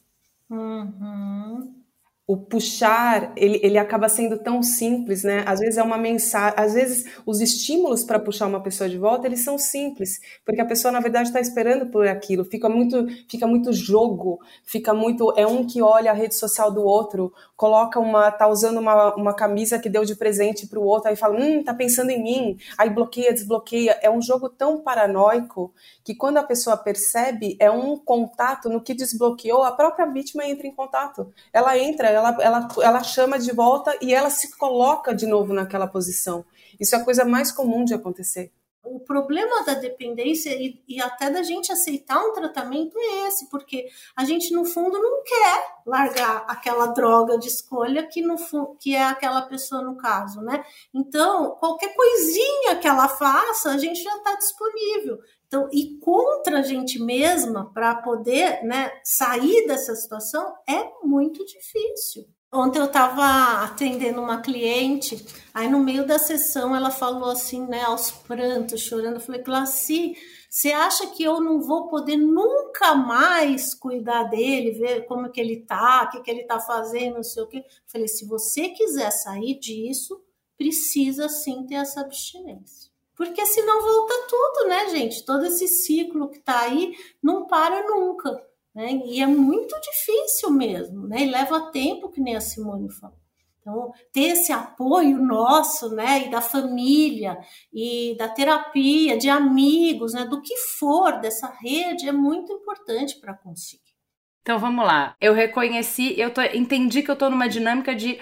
Uhum.
O puxar, ele, ele acaba sendo tão simples, né? Às vezes é uma mensagem, às vezes os estímulos para puxar uma pessoa de volta, eles são simples, porque a pessoa na verdade está esperando por aquilo, fica muito, fica muito jogo, fica muito, é um que olha a rede social do outro, coloca uma, tá usando uma, uma camisa que deu de presente para o outro, aí fala, hum, tá pensando em mim, aí bloqueia, desbloqueia, é um jogo tão paranoico que quando a pessoa percebe, é um contato no que desbloqueou, a própria vítima entra em contato, ela entra, ela, ela, ela chama de volta e ela se coloca de novo naquela posição. Isso é a coisa mais comum de acontecer.
O problema da dependência e, e, até da gente aceitar um tratamento é esse, porque a gente, no fundo, não quer largar aquela droga de escolha que, no, que é aquela pessoa no caso, né? Então, qualquer coisinha que ela faça, a gente já está disponível. Então, ir contra a gente mesma para poder né, sair dessa situação é muito difícil. Ontem eu estava atendendo uma cliente, aí no meio da sessão ela falou assim, né, aos prantos, chorando. Eu falei, Classi, você acha que eu não vou poder nunca mais cuidar dele, ver como que ele tá, o que, que ele tá fazendo, não sei o quê? Falei, se você quiser sair disso, precisa sim ter essa abstinência porque senão volta tudo, né, gente? Todo esse ciclo que está aí não para nunca, né? E é muito difícil mesmo, né? E leva tempo, que nem a Simone falou. Então, ter esse apoio nosso, né, e da família, e da terapia, de amigos, né, do que for dessa rede, é muito importante para conseguir.
Então, vamos lá. Eu reconheci, eu tô, entendi que eu estou numa dinâmica de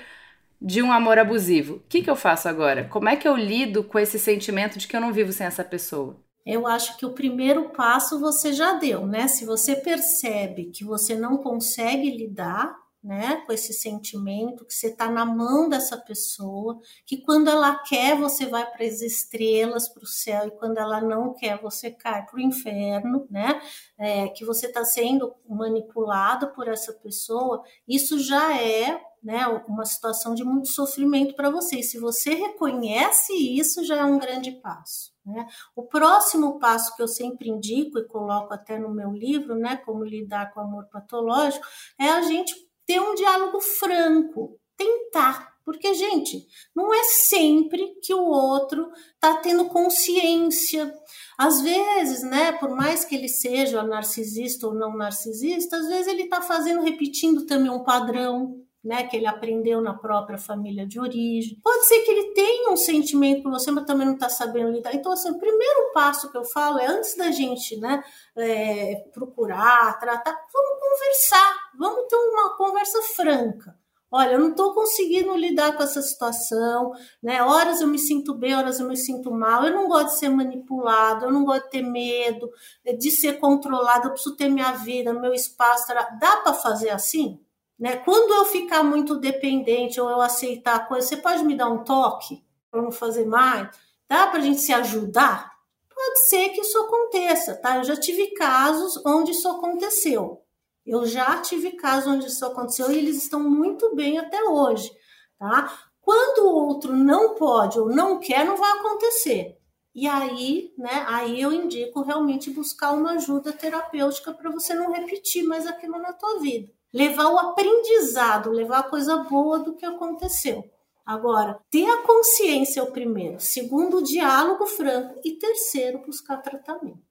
de um amor abusivo. O que, que eu faço agora? Como é que eu lido com esse sentimento de que eu não vivo sem essa pessoa?
Eu acho que o primeiro passo você já deu, né? Se você percebe que você não consegue lidar, né, com esse sentimento, que você está na mão dessa pessoa, que quando ela quer você vai para as estrelas, para o céu, e quando ela não quer você cai para o inferno, né? É, que você está sendo manipulado por essa pessoa, isso já é né, uma situação de muito sofrimento para você. Se você reconhece isso, já é um grande passo. Né? O próximo passo que eu sempre indico e coloco até no meu livro, né, como lidar com o amor patológico, é a gente ter um diálogo franco, tentar. Porque, gente, não é sempre que o outro está tendo consciência. Às vezes, né, por mais que ele seja narcisista ou não narcisista, às vezes ele está fazendo, repetindo também um padrão, né, que ele aprendeu na própria família de origem. Pode ser que ele tenha um sentimento por você, mas também não está sabendo lidar. Então, assim, o primeiro passo que eu falo é antes da gente, né, é, procurar, tratar, vamos conversar, vamos ter uma conversa franca. Olha, eu não estou conseguindo lidar com essa situação, né? Horas eu me sinto bem, horas eu me sinto mal. Eu não gosto de ser manipulado, eu não gosto de ter medo, de ser controlado. Eu preciso ter minha vida, meu espaço. Dá para fazer assim? Né? Quando eu ficar muito dependente ou eu aceitar a coisa, você pode me dar um toque para não fazer mais? Dá para a gente se ajudar? Pode ser que isso aconteça, tá? Eu já tive casos onde isso aconteceu. Eu já tive casos onde isso aconteceu e eles estão muito bem até hoje, tá? Quando o outro não pode ou não quer, não vai acontecer. E aí, né, aí eu indico realmente buscar uma ajuda terapêutica para você não repetir mais aquilo na tua vida. Levar o aprendizado, levar a coisa boa do que aconteceu. Agora, ter a consciência é o primeiro, segundo, o diálogo franco e terceiro, buscar tratamento.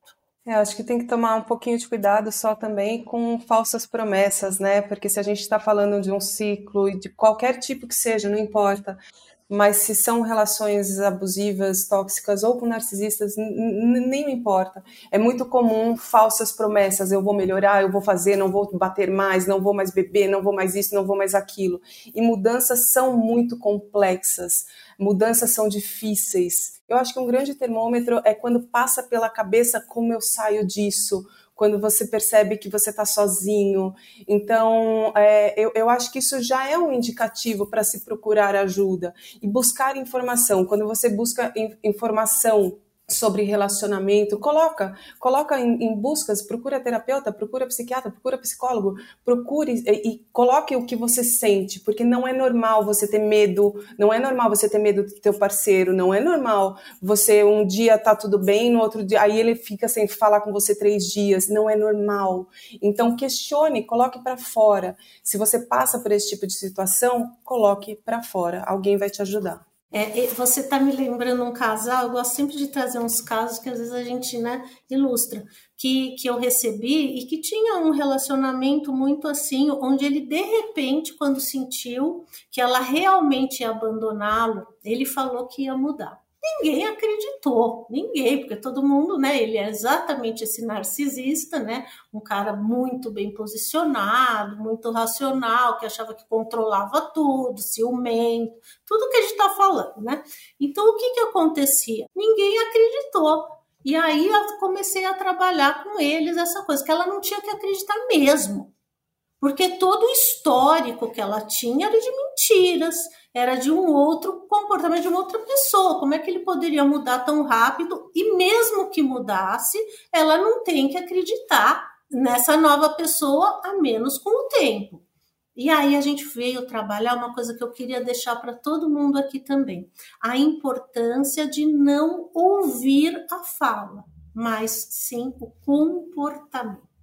É, acho que tem que tomar um pouquinho de cuidado só também com falsas promessas, né? Porque se a gente está falando de um ciclo e de qualquer tipo que seja, não importa, mas se são relações abusivas, tóxicas ou com narcisistas, nem me importa. É muito comum falsas promessas: eu vou melhorar, eu vou fazer, não vou bater mais, não vou mais beber, não vou mais isso, não vou mais aquilo. E mudanças são muito complexas, mudanças são difíceis. Eu acho que um grande termômetro é quando passa pela cabeça como eu saio disso, quando você percebe que você está sozinho. Então, é, eu, eu acho que isso já é um indicativo para se procurar ajuda e buscar informação. Quando você busca informação sobre relacionamento, coloca, coloca em, em, buscas, procura terapeuta, procura psiquiatra, procura psicólogo, procure e, e, coloque o que você sente, porque não é normal você ter medo, não é normal você ter medo do teu parceiro, não é normal você um dia tá tudo bem, no outro dia aí ele fica sem falar com você três dias, não é normal. Então questione, coloque para fora. Se você passa por esse tipo de situação, coloque para fora. Alguém vai te ajudar.
É, você está me lembrando um casal, eu gosto sempre de trazer uns casos que às vezes a gente né, ilustra, que, que eu recebi e que tinha um relacionamento muito assim, onde ele de repente, quando sentiu que ela realmente ia abandoná-lo, ele falou que ia mudar ninguém acreditou, ninguém, porque todo mundo, né, ele é exatamente esse narcisista, né, um cara muito bem posicionado, muito racional, que achava que controlava tudo, ciumento, tudo que a gente está falando, né? Então, o que que acontecia? Ninguém acreditou. E aí eu comecei a trabalhar com eles essa coisa, que ela não tinha que acreditar mesmo. Porque todo o histórico que ela tinha era de mentiras, era de um outro comportamento de uma outra pessoa. Como é que ele poderia mudar tão rápido? E mesmo que mudasse, ela não tem que acreditar nessa nova pessoa, a menos com o tempo. E aí a gente veio trabalhar uma coisa que eu queria deixar para todo mundo aqui também: a importância de não ouvir a fala, mas sim o comportamento.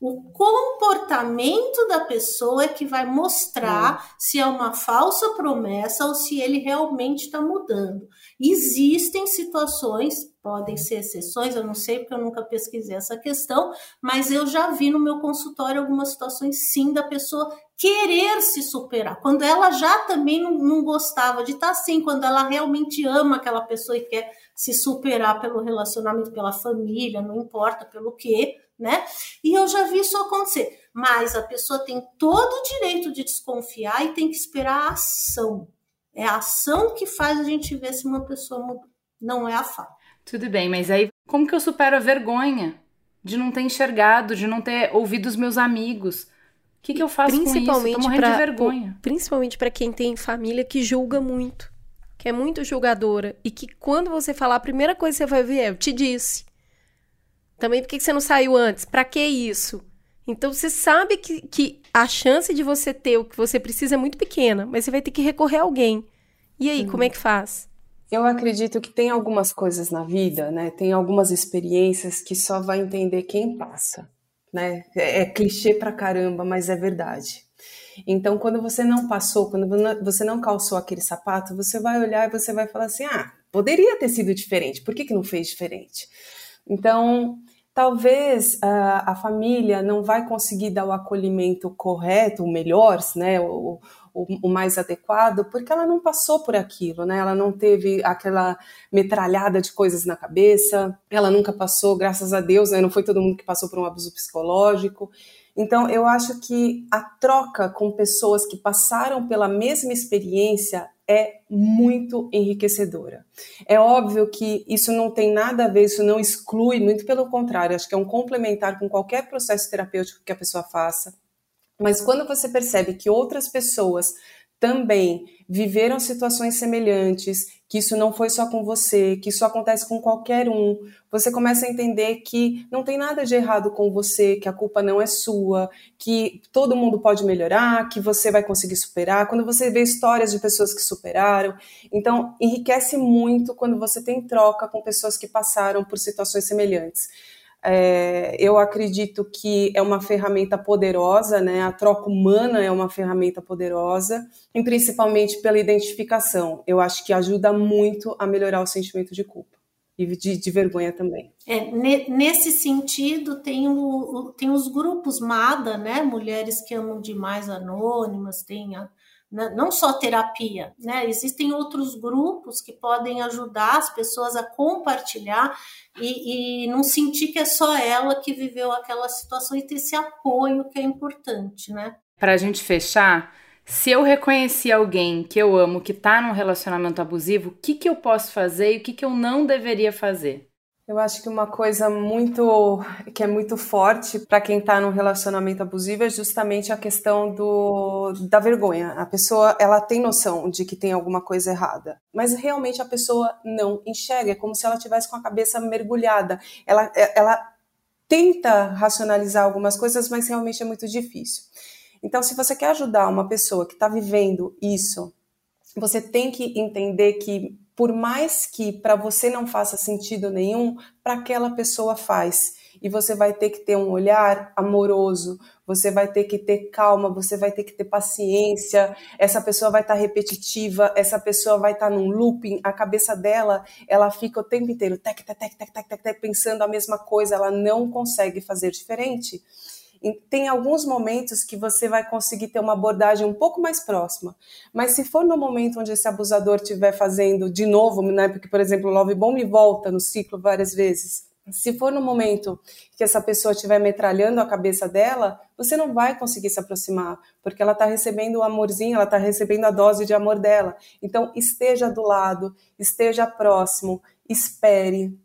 O comportamento da pessoa é que vai mostrar hum. se é uma falsa promessa ou se ele realmente está mudando. Existem situações, podem ser exceções, eu não sei porque eu nunca pesquisei essa questão, mas eu já vi no meu consultório algumas situações sim da pessoa querer se superar, quando ela já também não, não gostava de estar tá assim, quando ela realmente ama aquela pessoa e quer se superar pelo relacionamento, pela família, não importa pelo que, né? E eu já vi isso acontecer. Mas a pessoa tem todo o direito de desconfiar e tem que esperar a ação. É a ação que faz a gente ver se uma pessoa mudou. Não é a fala.
Tudo bem, mas aí como que eu supero a vergonha de não ter enxergado, de não ter ouvido os meus amigos? O que, que eu faço
principalmente
com isso? Tô
pra,
de vergonha.
Principalmente para quem tem família que julga muito, que é muito julgadora e que quando você falar, a primeira coisa que você vai ver é: eu te disse. Também por que você não saiu antes? Para que isso? Então você sabe que, que a chance de você ter o que você precisa é muito pequena, mas você vai ter que recorrer a alguém. E aí, como é que faz?
Eu acredito que tem algumas coisas na vida, né? Tem algumas experiências que só vai entender quem passa, né? É, é clichê pra caramba, mas é verdade. Então, quando você não passou, quando você não calçou aquele sapato, você vai olhar e você vai falar assim: ah, poderia ter sido diferente, por que, que não fez diferente? Então, talvez uh, a família não vai conseguir dar o acolhimento correto, o melhor, né, o, o, o, mais adequado, porque ela não passou por aquilo, né? Ela não teve aquela metralhada de coisas na cabeça, ela nunca passou, graças a Deus, né? Não foi todo mundo que passou por um abuso psicológico. Então, eu acho que a troca com pessoas que passaram pela mesma experiência é muito enriquecedora. É óbvio que isso não tem nada a ver, isso não exclui, muito pelo contrário, acho que é um complementar com qualquer processo terapêutico que a pessoa faça. Mas quando você percebe que outras pessoas também viveram situações semelhantes, que isso não foi só com você, que isso acontece com qualquer um, você começa a entender que não tem nada de errado com você, que a culpa não é sua, que todo mundo pode melhorar, que você vai conseguir superar. Quando você vê histórias de pessoas que superaram, então enriquece muito quando você tem troca com pessoas que passaram por situações semelhantes. É, eu acredito que é uma ferramenta poderosa, né? A troca humana é uma ferramenta poderosa, e principalmente pela identificação. Eu acho que ajuda muito a melhorar o sentimento de culpa e de, de vergonha também.
É, nesse sentido, tem, o, tem os grupos MADA, né? Mulheres que amam demais anônimas, tem a, não só terapia, né? Existem outros grupos que podem ajudar as pessoas a compartilhar e, e, não sentir que é só ela que viveu aquela situação e ter esse apoio que é importante, né?
Para a gente fechar, se eu reconheci alguém que eu amo que está num relacionamento abusivo, o que, que eu posso fazer e o que, que eu não deveria fazer?
Eu acho que uma coisa muito que é muito forte para quem está num relacionamento abusivo é justamente a questão do, da vergonha. A pessoa ela tem noção de que tem alguma coisa errada, mas realmente a pessoa não enxerga. É como se ela tivesse com a cabeça mergulhada. Ela, ela tenta racionalizar algumas coisas, mas realmente é muito difícil. Então, se você quer ajudar uma pessoa que está vivendo isso, você tem que entender que por mais que para você não faça sentido nenhum, para aquela pessoa faz. E você vai ter que ter um olhar amoroso, você vai ter que ter calma, você vai ter que ter paciência. Essa pessoa vai estar tá repetitiva, essa pessoa vai estar tá num looping, a cabeça dela, ela fica o tempo inteiro tec, tec, tec, tec, tec, tec, pensando a mesma coisa, ela não consegue fazer diferente tem alguns momentos que você vai conseguir ter uma abordagem um pouco mais próxima. Mas se for no momento onde esse abusador estiver fazendo de novo, né, porque, por exemplo, o Love Bomb volta no ciclo várias vezes, se for no momento que essa pessoa estiver metralhando a cabeça dela, você não vai conseguir se aproximar, porque ela está recebendo o amorzinho, ela está recebendo a dose de amor dela. Então, esteja do lado, esteja próximo, espere,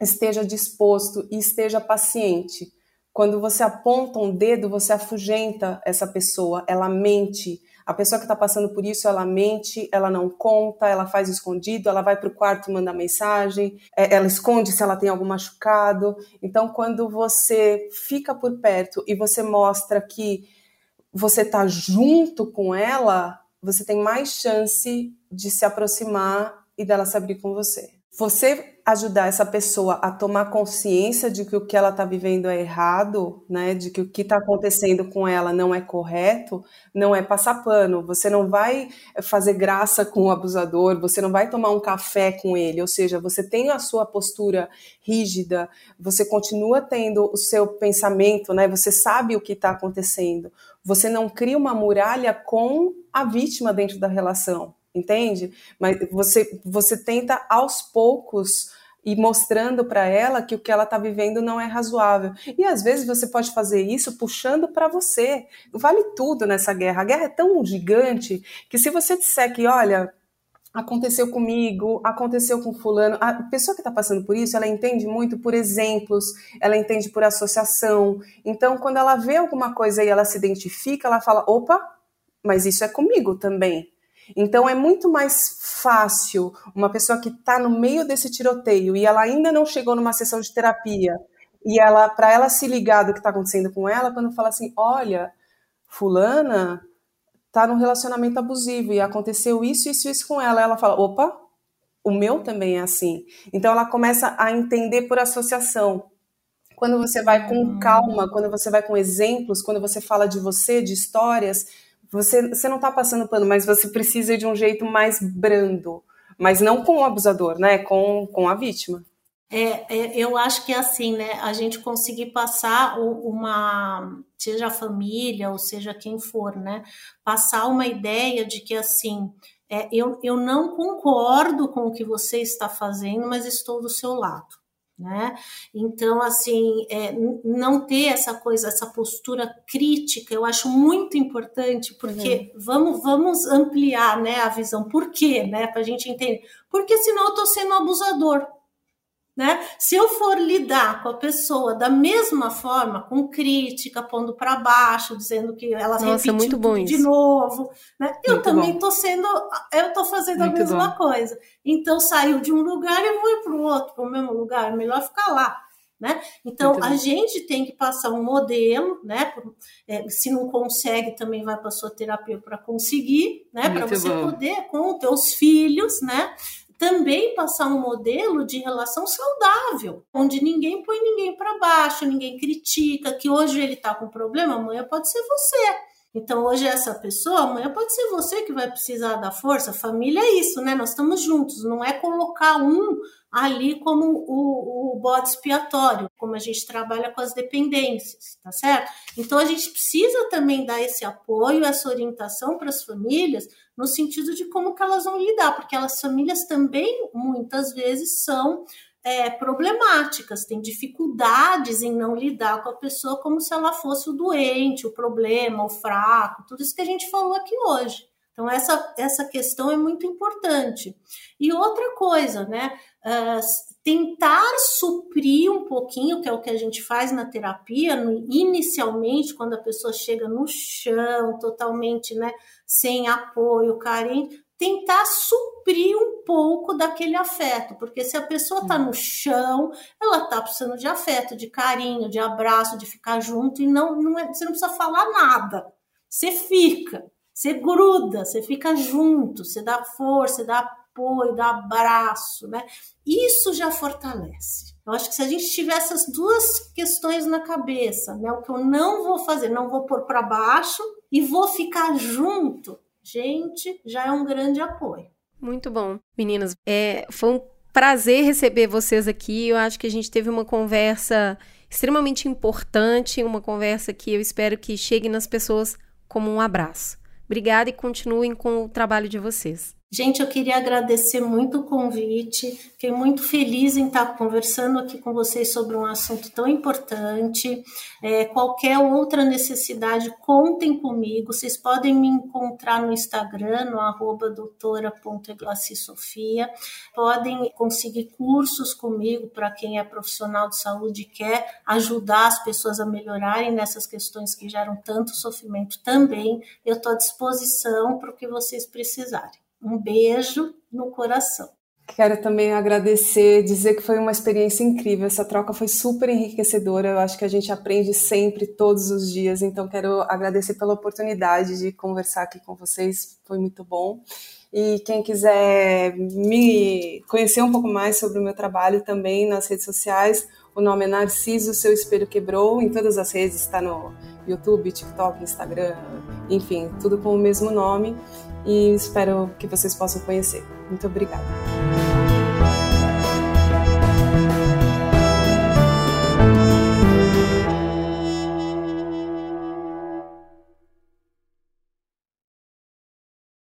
esteja disposto e esteja paciente quando você aponta um dedo, você afugenta essa pessoa, ela mente. A pessoa que está passando por isso, ela mente, ela não conta, ela faz escondido, ela vai para o quarto mandar mensagem, é, ela esconde se ela tem algum machucado. Então, quando você fica por perto e você mostra que você está junto com ela, você tem mais chance de se aproximar e dela se abrir com você. Você ajudar essa pessoa a tomar consciência de que o que ela está vivendo é errado, né? De que o que está acontecendo com ela não é correto, não é passar pano. Você não vai fazer graça com o abusador, você não vai tomar um café com ele. Ou seja, você tem a sua postura rígida, você continua tendo o seu pensamento, né? Você sabe o que está acontecendo. Você não cria uma muralha com a vítima dentro da relação entende? Mas você, você tenta aos poucos e mostrando para ela que o que ela está vivendo não é razoável. E às vezes você pode fazer isso puxando para você. Vale tudo nessa guerra. A guerra é tão gigante que se você disser que, olha, aconteceu comigo, aconteceu com fulano, a pessoa que está passando por isso, ela entende muito por exemplos, ela entende por associação. Então, quando ela vê alguma coisa e ela se identifica, ela fala, opa, mas isso é comigo também. Então é muito mais fácil uma pessoa que está no meio desse tiroteio e ela ainda não chegou numa sessão de terapia e ela para ela se ligar do que está acontecendo com ela quando fala assim, olha, fulana está num relacionamento abusivo e aconteceu isso, isso, isso com ela. Ela fala, opa, o meu também é assim. Então ela começa a entender por associação. Quando você vai com hum. calma, quando você vai com exemplos, quando você fala de você, de histórias, você, você não está passando pano, mas você precisa de um jeito mais brando, mas não com o abusador, né? Com, com a vítima.
É, é, eu acho que é assim, né? A gente conseguir passar uma, seja a família ou seja quem for, né? Passar uma ideia de que assim, é, eu, eu não concordo com o que você está fazendo, mas estou do seu lado né? Então, assim, é, não ter essa coisa, essa postura crítica, eu acho muito importante, porque uhum. vamos, vamos ampliar né, a visão. Por quê? Né, Para a gente entender. Porque senão eu estou sendo abusador. Né? Se eu for lidar com a pessoa da mesma forma, com crítica, pondo para baixo, dizendo que ela
Nossa,
repetiu
muito bom
de novo, né? eu também estou sendo, eu estou fazendo muito a mesma bom. coisa. Então saiu de um lugar e vou para o outro, para o mesmo lugar, é melhor ficar lá. Né? Então a gente tem que passar um modelo, né? É, se não consegue, também vai para a sua terapia para conseguir, né? Para você bom. poder com os teus filhos, né? Também passar um modelo de relação saudável, onde ninguém põe ninguém para baixo, ninguém critica, que hoje ele está com problema, amanhã pode ser você. Então, hoje essa pessoa, amanhã pode ser você que vai precisar da força. Família é isso, né? Nós estamos juntos, não é colocar um ali como o, o bode expiatório, como a gente trabalha com as dependências, tá certo? Então, a gente precisa também dar esse apoio, essa orientação para as famílias, no sentido de como que elas vão lidar, porque as famílias também, muitas vezes, são é, problemáticas, têm dificuldades em não lidar com a pessoa como se ela fosse o doente, o problema, o fraco, tudo isso que a gente falou aqui hoje. Então, essa, essa questão é muito importante. E outra coisa, né? Uh, tentar suprir um pouquinho, que é o que a gente faz na terapia, no, inicialmente, quando a pessoa chega no chão, totalmente né, sem apoio, carente, tentar suprir um pouco daquele afeto, porque se a pessoa está no chão, ela está precisando de afeto, de carinho, de abraço, de ficar junto, e não, não é, você não precisa falar nada, você fica, você gruda, você fica junto, você dá força, dá apoio, dá abraço, né? Isso já fortalece. Eu acho que se a gente tiver essas duas questões na cabeça, né? O que eu não vou fazer, não vou pôr para baixo e vou ficar junto, gente, já é um grande apoio.
Muito bom. Meninas, é, foi um prazer receber vocês aqui. Eu acho que a gente teve uma conversa extremamente importante, uma conversa que eu espero que chegue nas pessoas como um abraço. Obrigada e continuem com o trabalho de vocês.
Gente, eu queria agradecer muito o convite. Fiquei muito feliz em estar conversando aqui com vocês sobre um assunto tão importante. É, qualquer outra necessidade, contem comigo. Vocês podem me encontrar no Instagram, no arroba doutora.eglacissofia. Podem conseguir cursos comigo para quem é profissional de saúde e quer ajudar as pessoas a melhorarem nessas questões que geram tanto sofrimento também. Eu estou à disposição para o que vocês precisarem. Um beijo no coração.
Quero também agradecer, dizer que foi uma experiência incrível. Essa troca foi super enriquecedora. Eu acho que a gente aprende sempre, todos os dias. Então, quero agradecer pela oportunidade de conversar aqui com vocês. Foi muito bom. E quem quiser me conhecer um pouco mais sobre o meu trabalho também nas redes sociais, o nome é Narciso Seu Espelho Quebrou. Em todas as redes está no YouTube, TikTok, Instagram, enfim, tudo com o mesmo nome e espero que vocês possam conhecer. Muito obrigada.